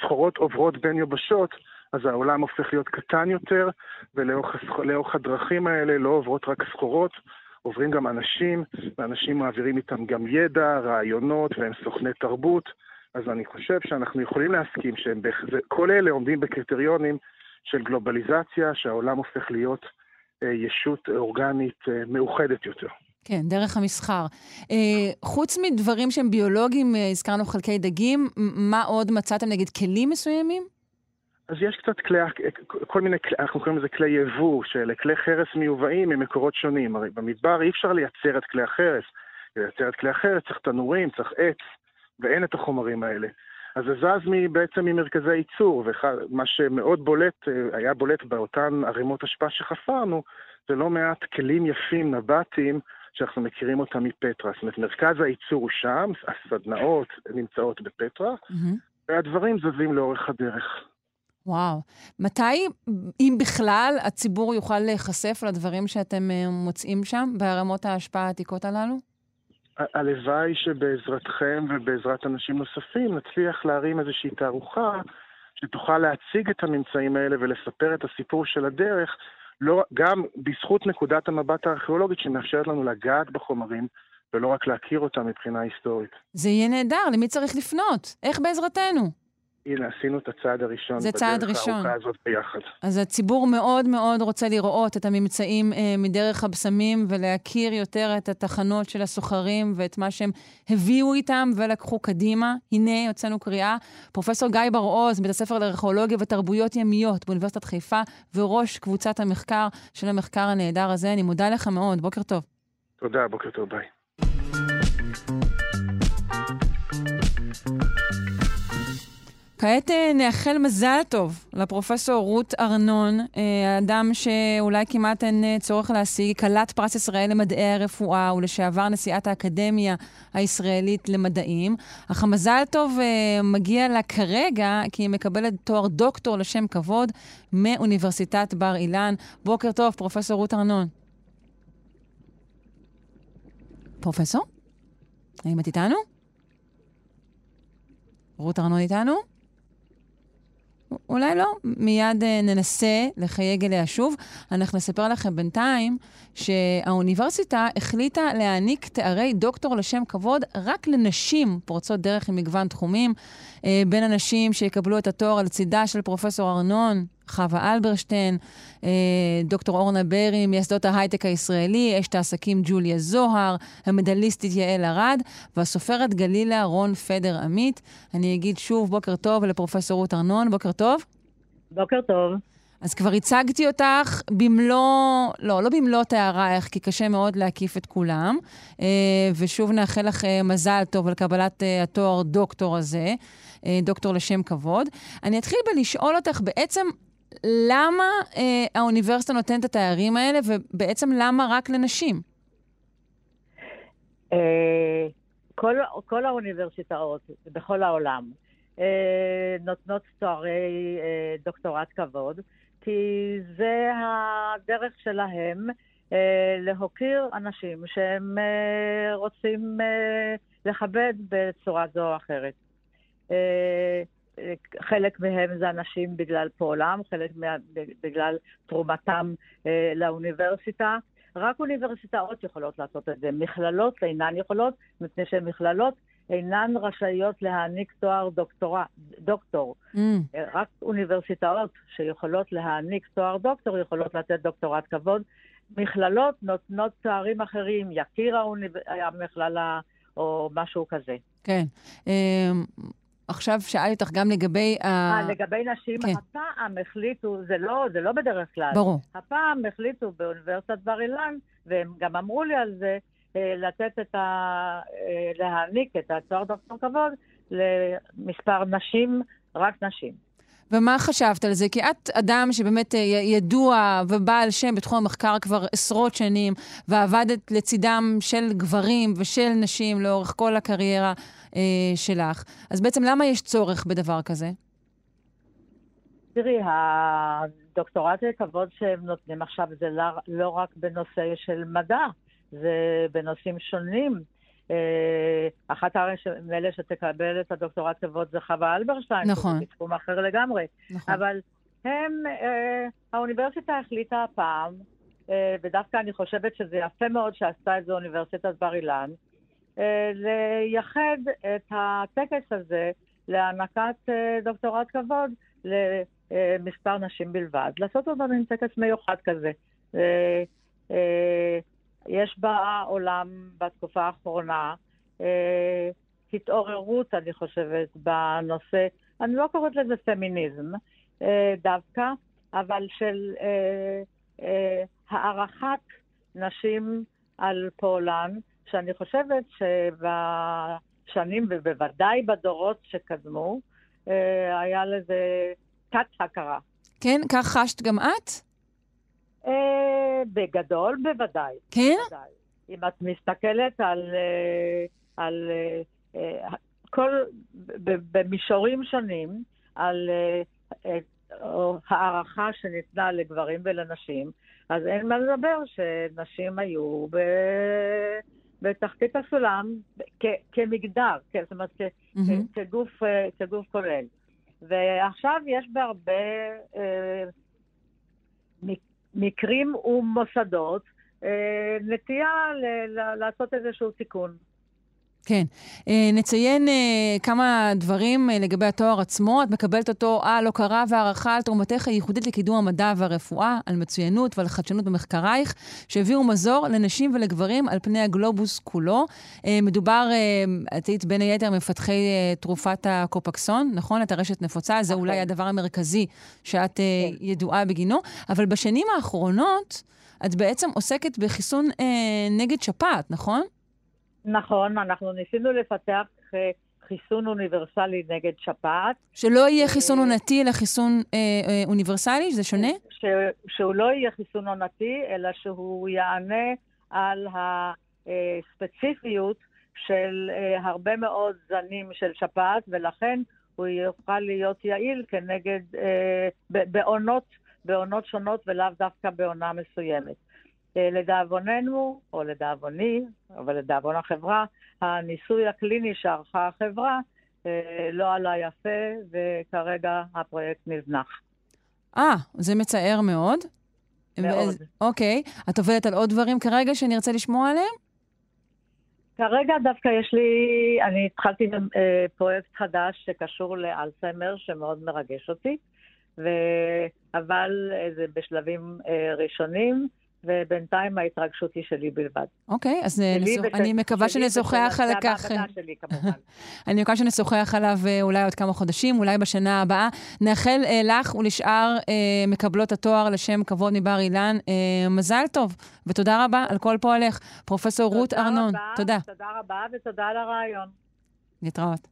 סחורות עוברות בין יבשות, אז העולם הופך להיות קטן יותר, ולאורך הדרכים האלה לא עוברות רק סחורות, עוברים גם אנשים, ואנשים מעבירים איתם גם ידע, רעיונות, והם סוכני תרבות. אז אני חושב שאנחנו יכולים להסכים שכל אלה עומדים בקריטריונים של גלובליזציה, שהעולם הופך להיות אה, ישות אורגנית אה, מאוחדת יותר. כן, דרך המסחר. אה, חוץ מדברים שהם ביולוגיים, הזכרנו חלקי דגים, מה עוד מצאתם, נגיד, כלים מסוימים? אז יש קצת כלי, כל מיני, אנחנו קוראים לזה כלי יבוא, של כלי חרס מיובאים ממקורות שונים. הרי במדבר אי אפשר לייצר את כלי החרס. לייצר את כלי החרס צריך תנורים, צריך עץ, ואין את החומרים האלה. אז זה זז בעצם ממרכזי ייצור, ומה שמאוד בולט, אה, היה בולט באותן ערימות אשפה שחפרנו, זה לא מעט כלים יפים, נבטים, שאנחנו מכירים אותה מפטרה. זאת אומרת, מרכז הייצור הוא שם, הסדנאות נמצאות בפטרה, mm-hmm. והדברים זזים לאורך הדרך. וואו. מתי, אם בכלל, הציבור יוכל להיחשף לדברים שאתם אה, מוצאים שם, בערמות ההשפעה העתיקות הללו? הלוואי שבעזרתכם ובעזרת אנשים נוספים נצליח להרים איזושהי תערוכה שתוכל להציג את הממצאים האלה ולספר את הסיפור של הדרך לא, גם בזכות נקודת המבט הארכיאולוגית שמאפשרת לנו לגעת בחומרים ולא רק להכיר אותם מבחינה היסטורית. זה יהיה נהדר, למי צריך לפנות? איך בעזרתנו? הנה, עשינו את הצעד הראשון. זה צעד ראשון. בדרך הארוכה הזאת ביחד. אז הציבור מאוד מאוד רוצה לראות את הממצאים אה, מדרך הבשמים ולהכיר יותר את התחנות של הסוחרים ואת מה שהם הביאו איתם ולקחו קדימה. הנה, הוצאנו קריאה. פרופ' גיא בר-עוז, בית הספר לארכיאולוגיה ותרבויות ימיות באוניברסיטת חיפה, וראש קבוצת המחקר של המחקר הנהדר הזה. אני מודה לך מאוד. בוקר טוב. תודה, בוקר טוב, ביי. כעת אה, נאחל מזל טוב לפרופסור רות ארנון, אה, אדם שאולי כמעט אין אה, צורך להשיג, כלת פרס ישראל למדעי הרפואה ולשעבר נשיאת האקדמיה הישראלית למדעים. אך המזל טוב מגיע לה כרגע כי היא מקבלת תואר דוקטור לשם כבוד מאוניברסיטת בר אילן. בוקר טוב, פרופסור רות ארנון. פרופסור? האם את איתנו? רות ארנון איתנו? אולי לא, מיד uh, ננסה לחייג אליה שוב. אנחנו נספר לכם בינתיים שהאוניברסיטה החליטה להעניק תארי דוקטור לשם כבוד רק לנשים פורצות דרך עם מגוון תחומים. Uh, בין הנשים שיקבלו את התואר לצידה של פרופסור ארנון, חווה אלברשטיין, אה, דוקטור אורנה ברי, מייסדות ההייטק הישראלי, אשת העסקים ג'וליה זוהר, המדליסטית יעל ארד, והסופרת גלילה רון פדר עמית. אני אגיד שוב בוקר טוב לפרופסור רות ארנון, בוקר טוב. בוקר טוב. אז כבר הצגתי אותך במלוא, לא, לא במלוא תארייך, כי קשה מאוד להקיף את כולם. אה, ושוב נאחל לך אה, מזל טוב על קבלת התואר דוקטור הזה, דוקטור לשם כבוד. אני אתחיל בלשאול אותך בעצם למה אה, האוניברסיטה נותנת את התארים האלה, ובעצם למה רק לנשים? אה, כל, כל האוניברסיטאות בכל העולם אה, נותנות תוארי אה, דוקטורט כבוד, כי זה הדרך שלהם להוקיר אנשים שהם רוצים לכבד בצורה זו או אחרת. חלק מהם זה אנשים בגלל פועלם, חלק מה, בגלל תרומתם אה, לאוניברסיטה. רק אוניברסיטאות יכולות לעשות את זה. מכללות אינן יכולות, מפני שמכללות אינן רשאיות להעניק תואר דוקטורה, דוקטור. Mm. רק אוניברסיטאות שיכולות להעניק תואר דוקטור יכולות לתת דוקטורט כבוד. מכללות נותנות תארים אחרים, יקיר האוניב... המכללה או משהו כזה. כן. עכשיו שאלתי אותך גם לגבי ה... אה, לגבי נשים, כן. הפעם החליטו, זה לא, זה לא בדרך כלל. ברור. הפעם החליטו באוניברסיטת בר אילן, והם גם אמרו לי על זה, אה, לתת את ה... אה, להעניק את התואר דוקטור כבוד למספר נשים, רק נשים. ומה חשבת על זה? כי את אדם שבאמת אה, ידוע ובעל שם בתחום המחקר כבר עשרות שנים, ועבדת לצידם של גברים ושל נשים לאורך כל הקריירה אה, שלך. אז בעצם למה יש צורך בדבר כזה? תראי, הדוקטורט לכבוד שהם נותנים עכשיו זה לא, לא רק בנושא של מדע, זה בנושאים שונים. אה, אחת מאלה שתקבל את הדוקטורט כבוד זה חווה אלברשטיין. נכון. זה בתחום אחר לגמרי. נכון. אבל הם, אה, האוניברסיטה החליטה הפעם, אה, ודווקא אני חושבת שזה יפה מאוד שעשתה את זה אוניברסיטת בר אילן, לייחד את הטקס הזה להענקת דוקטורט כבוד למספר נשים בלבד. לעשות אותו עם טקס מיוחד כזה. יש בעולם בתקופה האחרונה אה, התעוררות, אני חושבת, בנושא, אני לא קוראת לזה פמיניזם אה, דווקא, אבל של אה, אה, הערכת נשים על פועלן, שאני חושבת שבשנים, ובוודאי בדורות שקדמו, אה, היה לזה תת-הכרה. כן, כך חשת גם את? אה, בגדול, בוודאי. כן? בוודאי. אם את מסתכלת על, אה, על אה, כל, במישורים שונים, על הערכה שניתנה לגברים ולנשים, אז אין מה לדבר שנשים היו ב... בתחתית הסולם כ- כמגדר, כ- זאת אומרת, כ- mm-hmm. כגוף, כגוף כולל. ועכשיו יש בהרבה אה, מקרים ומוסדות אה, נטייה לעשות איזשהו תיקון. כן. אה, נציין אה, כמה דברים אה, לגבי התואר עצמו. את מקבלת אותו על הוקרה והערכה על תרומתך הייחודית לקידום המדע והרפואה, על מצוינות ועל חדשנות במחקרייך, שהביאו מזור לנשים ולגברים על פני הגלובוס כולו. מדובר, את היית בין היתר מפתחי תרופת הקופקסון, נכון? את הרשת נפוצה, זה אולי הדבר המרכזי שאת כן. ידועה בגינו. אבל בשנים האחרונות את בעצם עוסקת בחיסון נגד שפעת, נכון? נכון, אנחנו ניסינו לפתח אה, חיסון אוניברסלי נגד שפעת. שלא יהיה חיסון עונתי, אלא חיסון אה, אה, אוניברסלי? זה שונה? ש, שהוא לא יהיה חיסון עונתי, אלא שהוא יענה על הספציפיות של אה, הרבה מאוד זנים של שפעת, ולכן הוא יוכל להיות יעיל כנגד, אה, בעונות, בעונות שונות ולאו דווקא בעונה מסוימת. אה, לדאבוננו, או לדאבוני, אבל לדאבון החברה, הניסוי הקליני שערכה החברה אה, לא עלה יפה, וכרגע הפרויקט נזנח. אה, זה מצער מאוד. מאוד. אוקיי. את עובדת על עוד דברים כרגע שנרצה לשמוע עליהם? כרגע דווקא יש לי, אני התחלתי בפרויקט חדש שקשור לאלצהיימר, שמאוד מרגש אותי, ו... אבל זה בשלבים ראשונים. ובינתיים ההתרגשות היא שלי בלבד. אוקיי, אז נסו... וש... אני מקווה שנשוחח על כך. המעבדה שלי, כמובן. אני מקווה שנשוחח עליו אה, אולי עוד כמה חודשים, אולי בשנה הבאה. נאחל אה, לך ולשאר אה, מקבלות התואר לשם כבוד מבר אילן אה, מזל טוב, ותודה רבה על כל פועלך. פרופ' רות ארנון, רבה, תודה. תודה רבה ותודה על הרעיון. להתראות.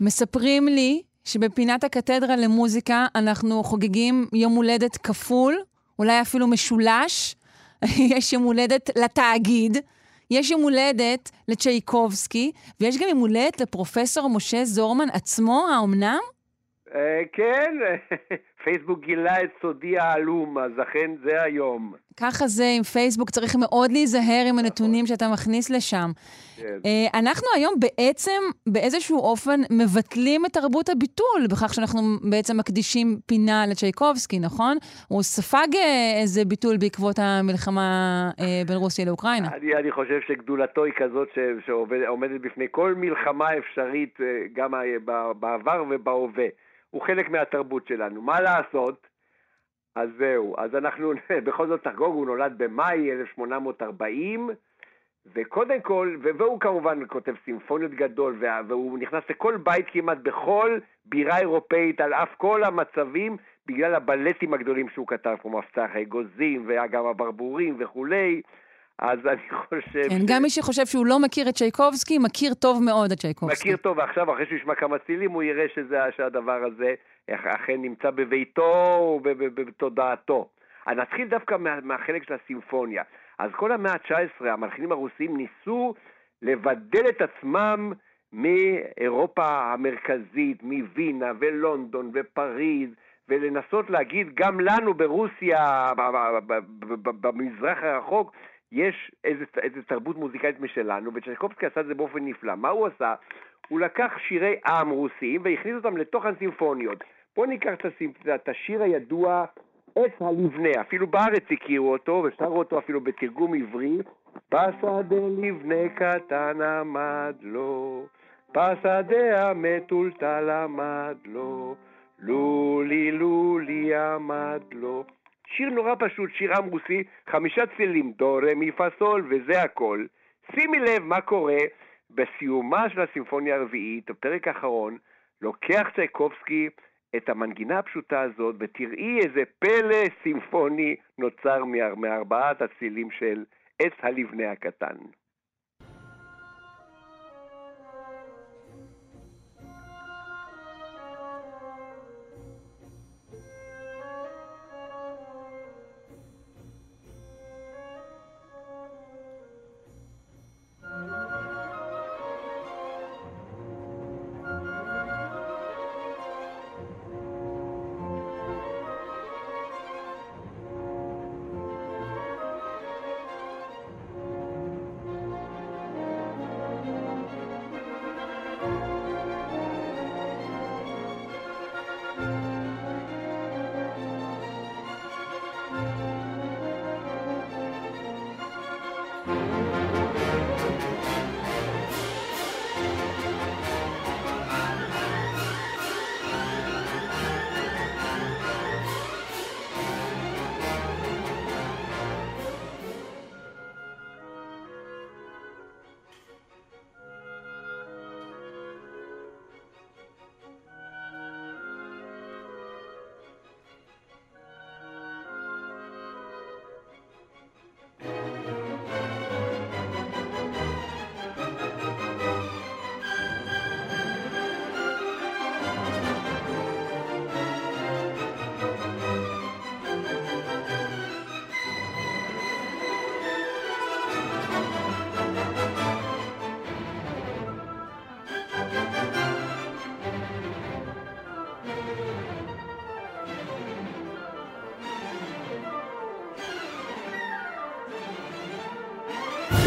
מספרים לי שבפינת הקתדרה למוזיקה אנחנו חוגגים יום הולדת כפול, אולי אפילו משולש. יש יום הולדת לתאגיד, יש יום הולדת לצ'ייקובסקי, ויש גם יום הולדת לפרופסור משה זורמן עצמו, האומנם? כן, פייסבוק גילה את סודי העלום, אז אכן זה היום. ככה זה עם פייסבוק, צריך מאוד להיזהר עם הנתונים שאתה מכניס לשם. כן. אנחנו היום בעצם באיזשהו אופן מבטלים את תרבות הביטול, בכך שאנחנו בעצם מקדישים פינה לצ'ייקובסקי, נכון? הוא ספג איזה ביטול בעקבות המלחמה בין רוסיה לאוקראינה. אני, אני חושב שגדולתו היא כזאת שעומדת בפני כל מלחמה אפשרית, גם בעבר ובהווה. הוא חלק מהתרבות שלנו. מה לעשות? אז זהו, אז אנחנו בכל זאת נחגוג, הוא נולד במאי 1840, וקודם כל, והוא כמובן כותב סימפוניות גדול, והוא נכנס לכל בית כמעט בכל בירה אירופאית, על אף כל המצבים, בגלל הבלטים הגדולים שהוא כתב, כמו מפתח האגוזים, וגם הברבורים וכולי. אז אני חושב... כן, ש... גם מי שחושב שהוא לא מכיר את צ'ייקובסקי, מכיר טוב מאוד את צ'ייקובסקי. מכיר טוב, ועכשיו, אחרי שהוא ישמע כמה צילים, הוא יראה שזה, שהדבר הזה אכן נמצא בביתו ובתודעתו. אז נתחיל דווקא מה, מהחלק של הסימפוניה. אז כל המאה ה-19, המלחינים הרוסים ניסו לבדל את עצמם מאירופה המרכזית, מווינה ולונדון ופריז, ולנסות להגיד גם לנו ברוסיה, במזרח הרחוק, יש איזה, איזה תרבות מוזיקלית משלנו, וצ'רקובסקי עשה את זה באופן נפלא. מה הוא עשה? הוא לקח שירי עם רוסיים והכניס אותם לתוך הסימפוניות. בואו ניקח את השיר הידוע, עץ הלבנה, אפילו בארץ הכירו אותו, ושרו אותו אפילו בתרגום עברי. בשדה לבנה קטן עמד לו, בשדה המטולטל עמד לו, לולי לולי עמד לו. שיר נורא פשוט, שיר עם רוסי, חמישה צלילים, דו, רה, מי, פה, סול, וזה הכל. שימי לב מה קורה בסיומה של הסימפוניה הרביעית, הפרק האחרון, לוקח צ'ייקובסקי את המנגינה הפשוטה הזאת, ותראי איזה פלא סימפוני נוצר מארבעת הצילים של עץ הלבנה הקטן.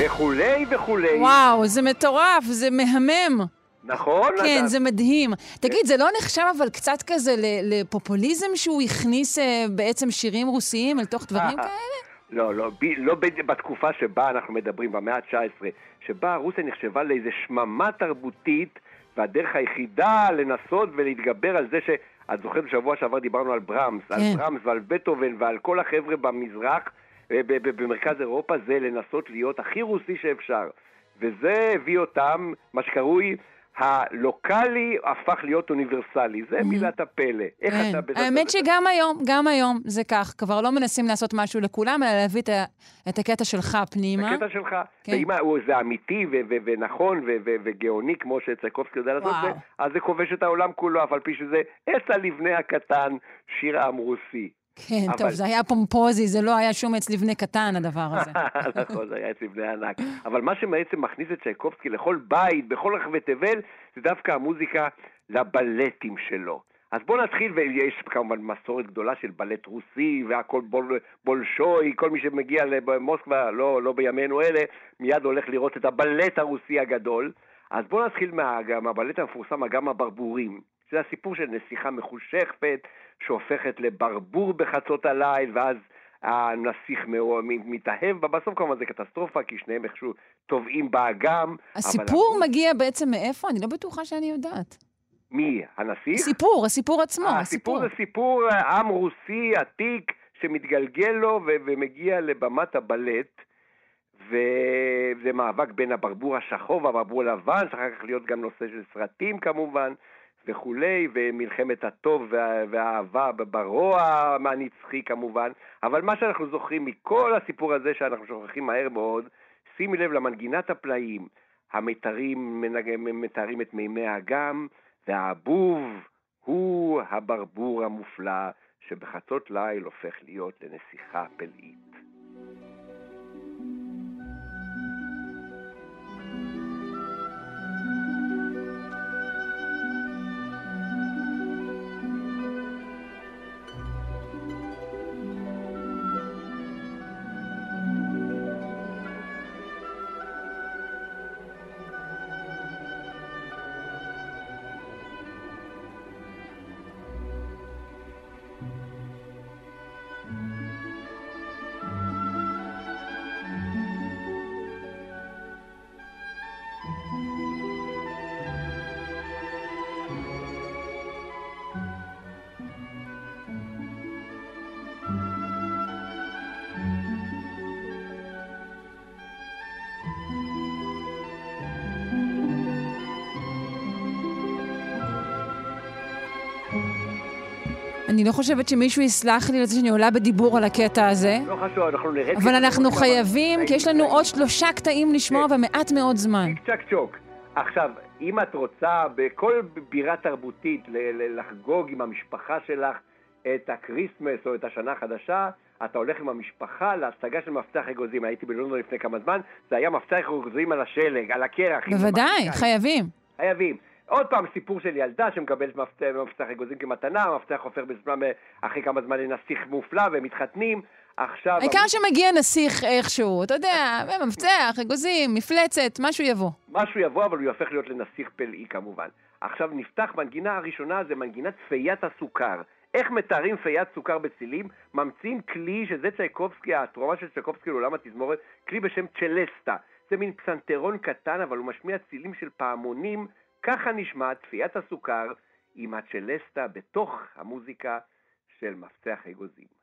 וכולי וכולי. וואו, זה מטורף, זה מהמם. נכון? כן, אתה... זה מדהים. תגיד, זה לא נחשב אבל קצת כזה לפופוליזם שהוא הכניס אה, בעצם שירים רוסיים אל תוך דברים כאלה? לא, לא, ב, לא ב, בתקופה שבה אנחנו מדברים, במאה ה-19, שבה רוסיה נחשבה לאיזה שממה תרבותית, והדרך היחידה לנסות ולהתגבר על זה ש... את זוכרת בשבוע שעבר דיברנו על ברמס, כן. על ברמס ועל בטהובן ועל כל החבר'ה במזרח, אה, במרכז אירופה, זה לנסות להיות הכי רוסי שאפשר. וזה הביא אותם, מה שקרוי הלוקאלי הפך להיות אוניברסלי, זה מילת הפלא. איך כן. אתה... בזה האמת שגם היום, גם היום זה כך. כבר לא מנסים לעשות משהו לכולם, אלא להביא את, ה... את הקטע שלך פנימה. הקטע שלך. כן. ואם זה אמיתי ונכון וגאוני, כמו שצ'ייקובסקי יודע לעשות זה, אז זה כובש את העולם כולו, אף על פי שזה עץ הלבנה הקטן, שיר עם רוסי. כן, אבל... טוב, זה היה פומפוזי, זה לא היה שום עץ לבנה קטן, הדבר הזה. נכון, זה היה עץ לבנה ענק. אבל מה שבעצם מכניס את צ'ייקובסקי לכל בית, בכל רחבי תבל, זה דווקא המוזיקה לבלטים שלו. אז בואו נתחיל, ויש כמובן מסורת גדולה של בלט רוסי והכל בול, בולשוי, כל מי שמגיע למוסקבה, לא, לא בימינו אלה, מיד הולך לראות את הבלט הרוסי הגדול. אז בואו נתחיל מה, מהבלט המפורסם, אגם הברבורים. זה הסיפור של נסיכה מחושכת שהופכת לברבור בחצות הליל, ואז הנסיך מתאהב בה, בסוף כמובן זה קטסטרופה, כי שניהם איכשהו טובעים באגם. הסיפור אבל... מגיע בעצם מאיפה? אני לא בטוחה שאני יודעת. מי? הנסיך? סיפור, הסיפור עצמו, 아, הסיפור. הסיפור זה סיפור אה, עם רוסי עתיק שמתגלגל לו ו- ומגיע לבמת הבלט. וזה מאבק בין הברבור השחור והברבור הלבן, שאחר כך להיות גם נושא של סרטים כמובן. וכולי, ומלחמת הטוב וה, והאהבה ברוע הנצחי כמובן, אבל מה שאנחנו זוכרים מכל הסיפור הזה שאנחנו שוכחים מהר מאוד, שימי לב למנגינת הפלאים, המתרים מתארים את מימי האגם, והאבוב הוא הברבור המופלא שבחצות ליל הופך להיות לנסיכה פלאית. אני לא חושבת שמישהו יסלח לי על זה שאני עולה בדיבור על הקטע הזה. לא חשוב, אנחנו נרד... אבל אנחנו חייבים, כי יש לנו עוד שלושה קטעים לשמוע. ומעט מאוד זמן. צ'יק צ'ק. עכשיו, אם את רוצה בכל בירה תרבותית לחגוג עם המשפחה שלך את ה Christmas או את השנה החדשה, אתה הולך עם המשפחה להצגה של מפתח אגוזים. הייתי בלונדון לפני כמה זמן, זה היה מפתח אגוזים על השלג, על הקרח. בוודאי, חייבים. חייבים. עוד פעם סיפור של ילדה שמקבלת מפתח, מפתח אגוזים כמתנה, המפתח הופך בזמן, אחרי כמה זמן לנסיך מופלא והם מתחתנים. עכשיו... העיקר המ... שמגיע נסיך איכשהו, אתה יודע, מפתח, אגוזים, מפלצת, משהו יבוא. משהו יבוא, אבל הוא יהפך להיות לנסיך פלאי כמובן. עכשיו נפתח, מנגינה הראשונה זה מנגינת פיית הסוכר. איך מתארים פיית סוכר בצילים? ממציאים כלי, שזה צ'ייקובסקי, התרומה של צ'ייקובסקי לעולם התזמורת, כלי בשם צ'לסטה. זה מין פסנתרון קטן, אבל הוא משמיע צילים של פעמונים ככה נשמעת תפיית הסוכר עם הצ'לסטה בתוך המוזיקה של מפתח אגוזים.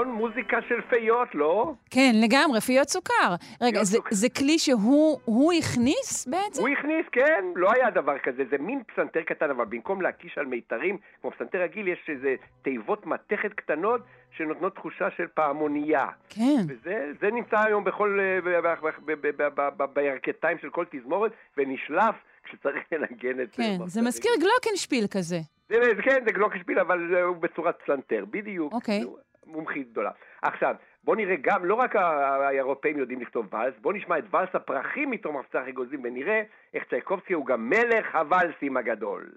נכון? מוזיקה של פיות, לא? כן, לגמרי, פיות סוכר. רגע, זה, סוכר. זה כלי שהוא הכניס בעצם? הוא הכניס, כן. לא היה דבר כזה. זה מין פסנתר קטן, אבל במקום להקיש על מיתרים, כמו פסנתר רגיל, יש איזה תיבות מתכת קטנות שנותנות תחושה של פעמונייה. כן. וזה נמצא היום בכל... בירכתיים של כל תזמורת, ונשלף כשצריך לנגן את... כן, זה מזכיר גלוקנשפיל כזה. זה, כן, זה גלוקנשפיל, אבל הוא בצורת פלנטר, בדיוק. אוקיי. מומחית גדולה. עכשיו, בואו נראה גם, לא רק האירופאים יודעים לכתוב ואלס, בואו נשמע את ואלס הפרחים מתום מבצע אגוזים ונראה איך צ'ייקובסקי הוא גם מלך הוואלסים הגדול.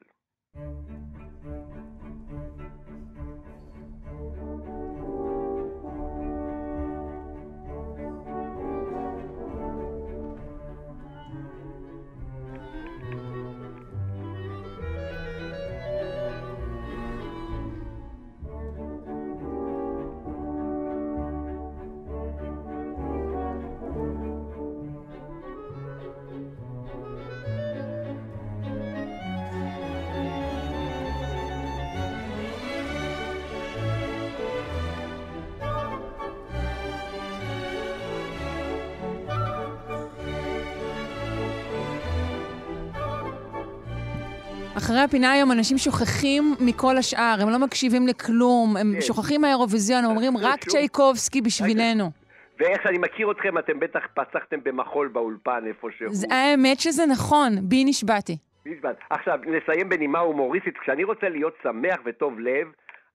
אחרי הפינה היום אנשים שוכחים מכל השאר, הם לא מקשיבים לכלום, הם כן. שוכחים מהאירוויזיון, הם אומרים רק צ'ייקובסקי בשבילנו. ואיך שאני מכיר אתכם, אתם בטח פצחתם במחול באולפן איפשהו. האמת שזה נכון, בי נשבעתי. נשבעת. עכשיו, נסיים בנימה הומוריסטית. כשאני רוצה להיות שמח וטוב לב,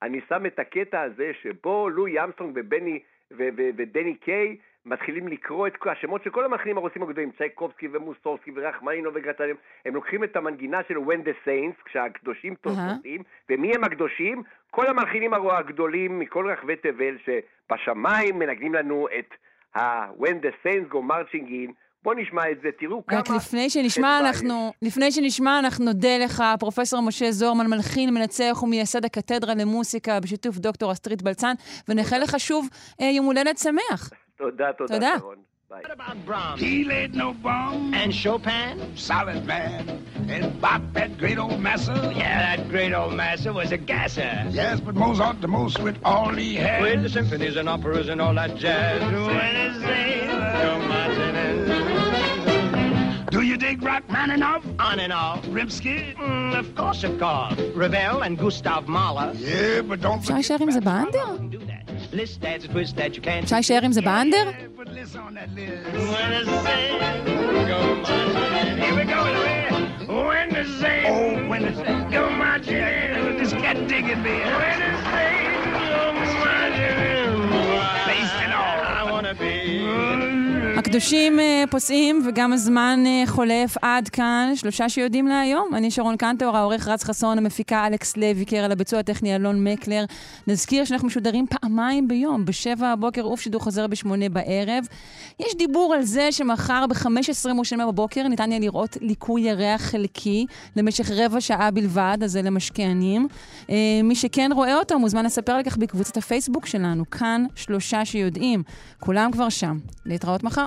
אני שם את הקטע הזה שבו לואי ארמסטרונג ובני ודני קיי מתחילים לקרוא את השמות של כל המלחינים הרוסים הגדולים, צ'ייקובסקי ומוסורסקי ורחמנינו וגרטלים, הם לוקחים את המנגינה של When the Saints, כשהקדושים תוספים. ומי הם הקדושים? כל המלחינים הגדולים מכל רחבי תבל, שבשמיים מנגנים לנו את ה-When the Saints go marching in, בוא נשמע את זה, תראו כמה... רק לפני שנשמע, אנחנו, לפני שנשמע, אנחנו נודה לך, פרופסור משה זורמן, מלחין, מנצח ומייסד הקתדרה למוסיקה בשיתוף דוקטור אסטרית בלצן, ונאחל לך שוב אה, יום הולדת שמח. תודה, תודה, שרון. Bye. What about Brahms? He laid no bomb. And Chopin? Solid man. And Bach, that great old master? Yeah, that great old master was a gasser. Yes, but Mozart the most with all he had. With the symphonies and operas and all that jazz. When it's Do you dig Rachmaninoff? On and off. Rimsky? Mm, of course, of course. Ravel and Gustav Mahler. Yeah, but don't... אפשר להישאר עם זה באנדר? אפשר להישאר עם זה באנדר? הקדושים אה, פוסעים וגם הזמן אה, חולף עד כאן. שלושה שיודעים להיום. אני שרון קנטור, העורך רץ חסון, המפיקה אלכס לויקר, על הביצוע הטכני אלון מקלר. נזכיר שאנחנו משודרים פעמיים ביום, בשבע הבוקר ובשידור חוזר בשמונה בערב. יש דיבור על זה שמחר ב-15 מושלמי בבוקר ניתן יהיה לראות ליקוי ירח חלקי למשך רבע שעה בלבד, אז זה למשקיענים. אה, מי שכן רואה אותו מוזמן לספר על כך בקבוצת הפייסבוק שלנו, כאן שלושה שיודעים. כולם כבר שם. להתראות מחר.